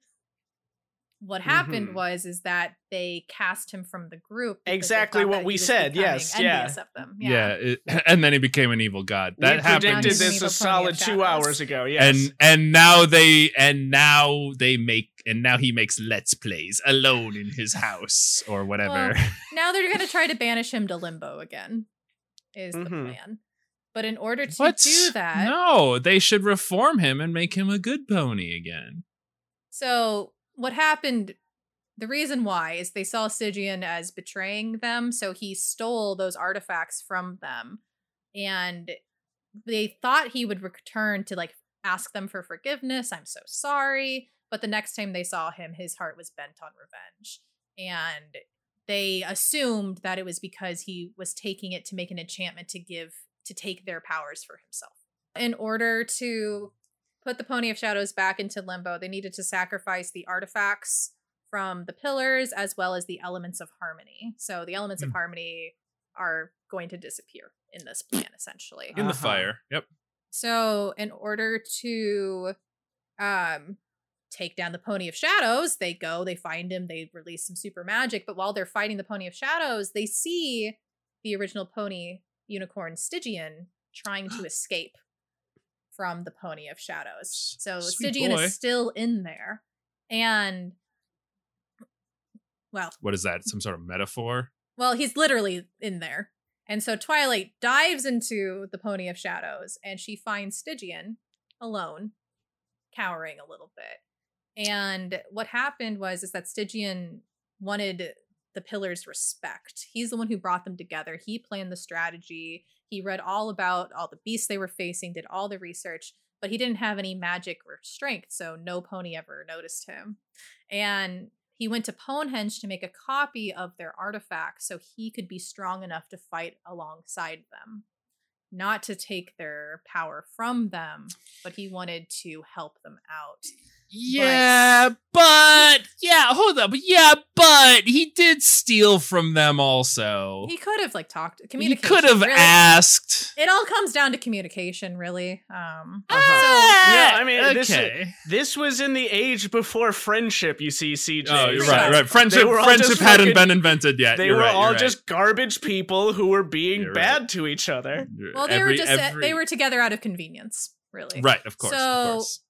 what happened Mhm. was is that they cast him from the group Exactly what we said, yes, yeah. envious them Yeah, it, and then he became an evil god. We That happened. predicted this a solid two hours ago. Yes, and and now they and now they make and now he makes let's plays alone in his house or whatever. now they're going to try to banish him to limbo again is the Mhm. plan but in order to what? do that No, they should reform him and make him a good pony again. So what happened? The reason why is they saw Stygian as betraying them, so he stole those artifacts from them, and they thought he would return to like ask them for forgiveness. I'm so sorry, but the next time they saw him, his heart was bent on revenge, and they assumed that it was because he was taking it to make an enchantment to give to take their powers for himself. In order to put the Pony of Shadows back into limbo, they needed to sacrifice the artifacts from the pillars as well as the elements of harmony. So the elements of Hmm. harmony are going to disappear in this plan, essentially. In the Uh-huh. fire. Yep. So in order to um take down the Pony of Shadows, they go, they find him, they release some super magic, but while they're fighting the Pony of Shadows, they see the original pony unicorn Stygian trying to escape from the Pony of Shadows. So Sweet Stygian boy. is still in there. And well, What is that? Some sort of metaphor? well, he's literally in there. And so Twilight dives into the Pony of Shadows and she finds Stygian alone, cowering a little bit. And what happened was is that Stygian wanted the pillars respect. He's the one who brought them together. He planned the strategy. He read all about all the beasts they were facing, did all the research, but he didn't have any magic or strength, so no pony ever noticed him. And he went to Ponehenge to make a copy of their artifacts so he could be strong enough to fight alongside them. Not to take their power from them, but he wanted to help them out. Yeah, but yeah, hold up. Yeah, but he did steal from them also. He could have like talked He communication. could have really. asked. It all comes down to communication, really. Um, Uh-huh. Yeah, I mean, this okay. this was in the age before friendship. You see, CJ. oh, you're so- right. Right. Friendship. They were all Friendship hadn't fucking- been invented yet. They You're were right, all you're just garbage people who were being You're bad right. to each other. well, they were just every- they were together out of convenience, really. right. Of course. So- of course.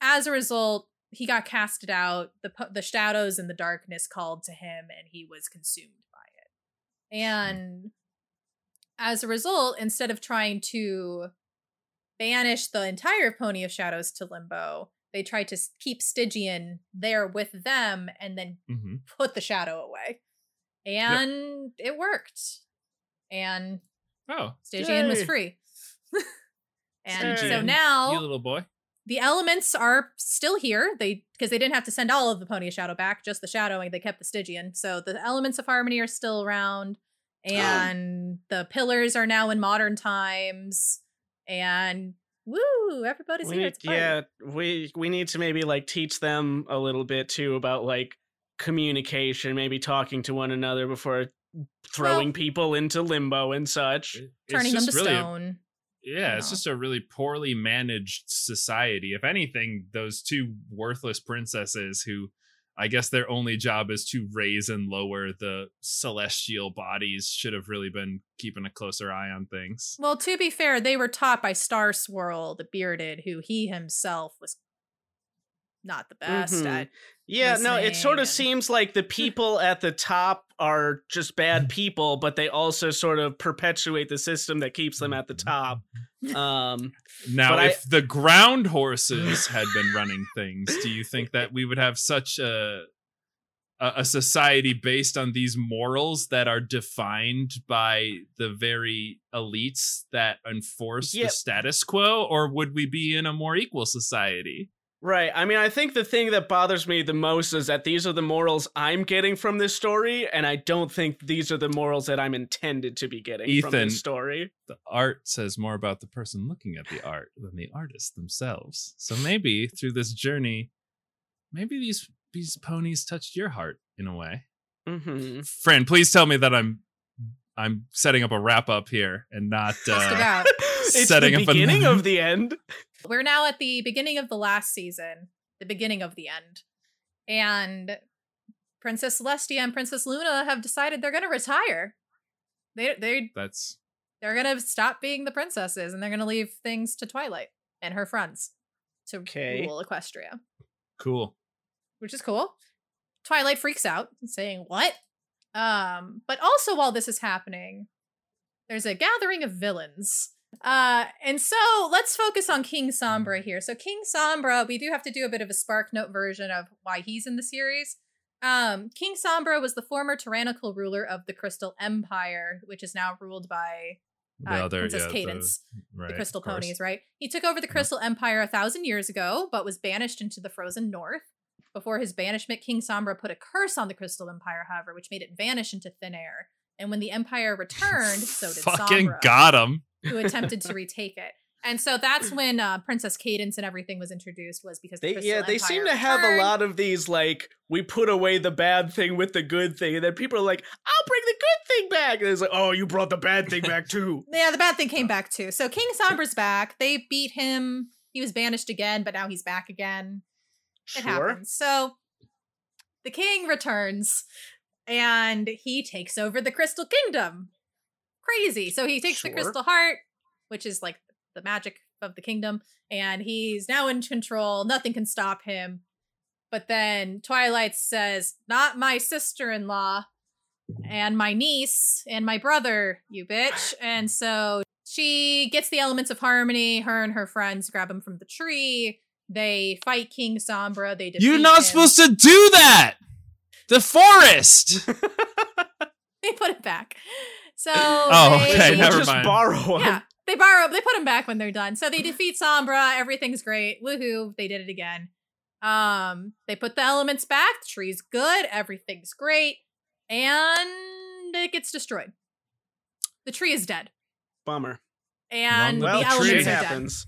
As a result, he got casted out. The the shadows and the darkness called to him, and he was consumed by it. And as a result, instead of trying to banish the entire Pony of Shadows to limbo, they tried to keep Stygian there with them and then hmm put the shadow away. And it worked. And Oh, Stygian was free. and so now you little boy. The elements are still here. They because they didn't have to send all of the pony shadow back, just the shadowing. They kept the Stygian. So the elements of harmony are still around, oh. and the pillars are now in modern times. And woo, everybody's We here. It's yeah, we we need to maybe like teach them a little bit too about like communication, maybe talking to one another before throwing Well- people into limbo and such. It- it's turning them to just really a- stone. Yeah, it's know. just a really poorly managed society. If anything, those two worthless princesses who I guess their only job is to raise and lower the celestial bodies should have really been keeping a closer eye on things. Well, to be fair, they were taught by Star Swirl, the bearded, who he himself was not the best Mhm. at. Yeah, no, it sort of listening seems like the people at the top are just bad people, but they also sort of perpetuate the system that keeps them at the top. Um, Now, But I- if the ground horses had been running things, do you think that we would have such a a a society based on these morals that are defined by the very elites that enforce Yeah. the status quo, or would we be in a more equal society? Right. I mean, I think the thing that bothers me the most is that these are the morals I'm getting from this story, and I don't think these are the morals that I'm intended to be getting from Ethan. this story. The art says more about the person looking at the art than the artists themselves. So maybe through this journey, maybe these these ponies touched your heart in a way. hmm friend please tell me that i'm i'm setting up a wrap up here and not Just uh, about. It's setting the up beginning another- of the end. We're now at the beginning of the last season, the beginning of the end. And Princess Celestia and Princess Luna have decided they're going to retire. They they that's they're going to stop being the princesses and they're going to leave things to Twilight and her friends to Okay. rule Equestria, cool which is cool. Twilight freaks out, saying, "What?" Um, but also while this is happening, there's a gathering of villains. Uh, and so let's focus on King Sombra here. So King Sombra, we do have to do a bit of a spark note version of why he's in the series. Um, King Sombra was the former tyrannical ruler of the Crystal Empire, which is now ruled by the uh, other Princess yeah, the- Cadance, right, the Crystal. Ponies, right? He took over the Yeah. Crystal Empire a thousand years ago, but was banished into the frozen north. Before his banishment, King Sombra put a curse on the Crystal Empire, however, which made it vanish into thin air. And when the Empire returned, so did fucking Sombra, got him who attempted to retake it. And so that's when uh, Princess Cadance and everything was introduced, was because the They, Crystal yeah, they seem to Empire have a lot of these like we put away the bad thing with the good thing, and then people are like, "I'll bring the good thing back," and it's like, "Oh, you brought the bad thing back too." Yeah, the bad thing came back too. So King Sombra's back. They beat him. He was banished again, but now he's back again. It sure. happens. So the king returns and he takes over the Crystal Kingdom. Crazy. So he takes Sure. the Crystal Heart, which is like the magic of the kingdom, and he's now in control. Nothing can stop him. But then Twilight says, Not my sister in law and my niece and my brother, you bitch. And so she gets the elements of harmony. Her and her friends grab him from the tree. They fight King Sombra. They you're not him. supposed to do that the forest They put it back. So Oh, they- okay, We'll never just mind. borrow one. Yeah, they borrow. They put them back when they're done. So they defeat Sombra. Everything's great. Woohoo! They did it again. Um, they put the elements back. The tree's good. Everything's great, and it gets destroyed. The tree is dead, Bummer. and Well, the the tree elements are dead. happens.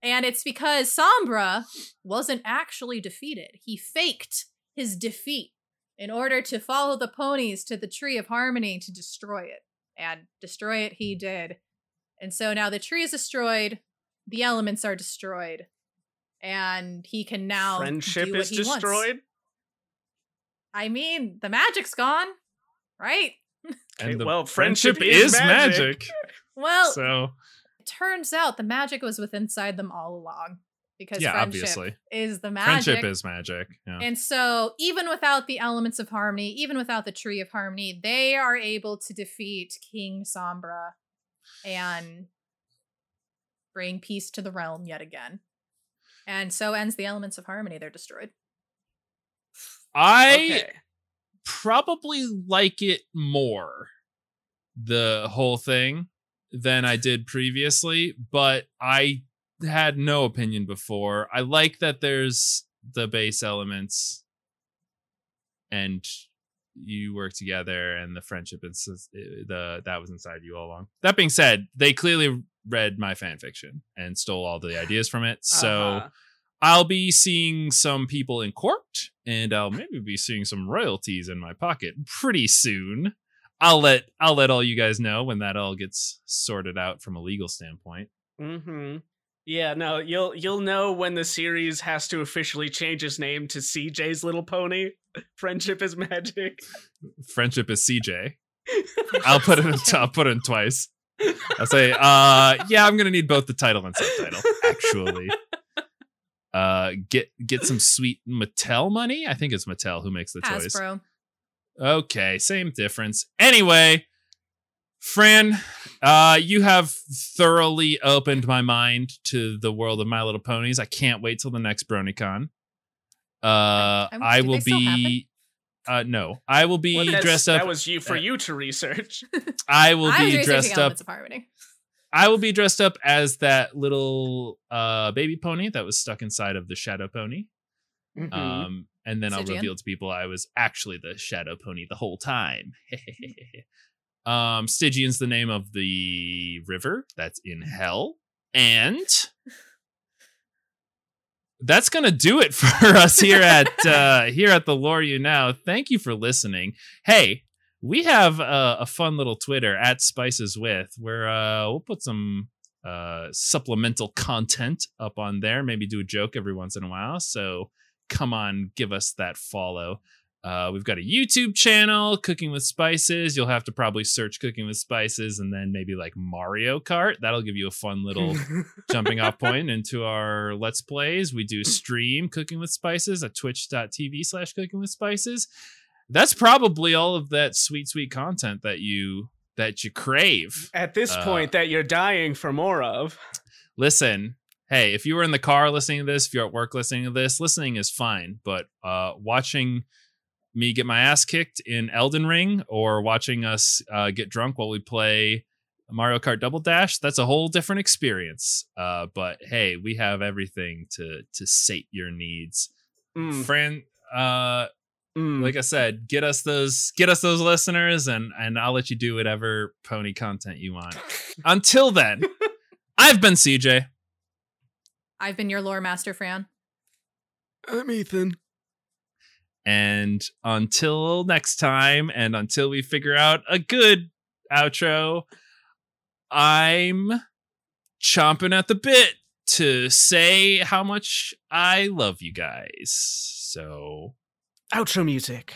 And it's because Sombra wasn't actually defeated. He faked his defeat in order to follow the ponies to the Tree of Harmony to destroy it. And destroy it he did. And so now the tree is destroyed, the elements are destroyed, and he can now Friendship do what is he wants. destroyed. I mean, the magic's gone, right? And the well, friendship, friendship is is magic, magic. Well, so it turns out the magic was within inside them all along. Because yeah friendship obviously is the magic. friendship is magic yeah. And so, even without the elements of harmony, even without the tree of harmony, they are able to defeat King Sombra and bring peace to the realm yet again. And so ends the elements of harmony. They're destroyed. I Okay. probably like it more the whole thing than I did previously, but I had no opinion before. I like that there's the base elements and you work together and the friendship and the that was inside you all along. That being said, they clearly read my fan fiction and stole all the ideas from it. So Uh-huh. I'll be seeing some people in court, and I'll maybe be seeing some royalties in my pocket pretty soon. I'll let I'll let all you guys know when that all gets sorted out from a legal standpoint. Mm-hmm. Yeah, no, you'll you'll know when the series has to officially change its name to CJ's Little Pony. Friendship is magic. Friendship is CJ. I'll put it in, I'll put it in twice. I'll say, uh, yeah, I'm gonna need both the title and subtitle. Actually, uh, get get some sweet Mattel money. I think it's Mattel who makes the toys. Okay, same difference. Anyway, Fran, uh, you have thoroughly opened my mind to the world of My Little Ponies. I can't wait till the next BronyCon. Uh, I'm- I will be. Uh, no, I will be Well, dressed up. That was you for uh, you to research. I will I be dressed up. elements of harmony. I will be dressed up as that little uh baby pony that was stuck inside of the shadow pony. Mhm. Um, and then I'll Stygian? reveal to people I was actually the shadow pony the whole time. um, Stygian's the name of the river that's in hell, and that's gonna do it for us here at uh, here at the Lore You Now. Thank you for listening. Hey, we have uh, a fun little Twitter at Spices with where uh, we'll put some uh, supplemental content up on there. Maybe do a joke every once in a while. So come on, give us that follow. Uh, we've got a YouTube channel, Cooking with Spices. You'll have to probably search Cooking with Spices and then maybe like Mario Kart. That'll give you a fun little jumping off point into our Let's Plays. We do stream Cooking with Spices at twitch.tv slash cooking with spices. That's probably all of that sweet, sweet content that you that you crave. At this Uh, point, that you're dying for more of. listen hey if you were in the car listening to this if you're at work listening to this listening is fine but uh watching me get my ass kicked in elden ring or watching us uh get drunk while we play mario kart double dash that's a whole different experience uh but hey we have everything to to sate your needs Mm, fran uh mm. like i said get us those get us those listeners and and i'll let you do whatever pony content you want until then i've been cj I've been your lore master, Fran. I'm Ethan. And until next time, and until we figure out a good outro, I'm chomping at the bit to say how much I love you guys. So Outro music.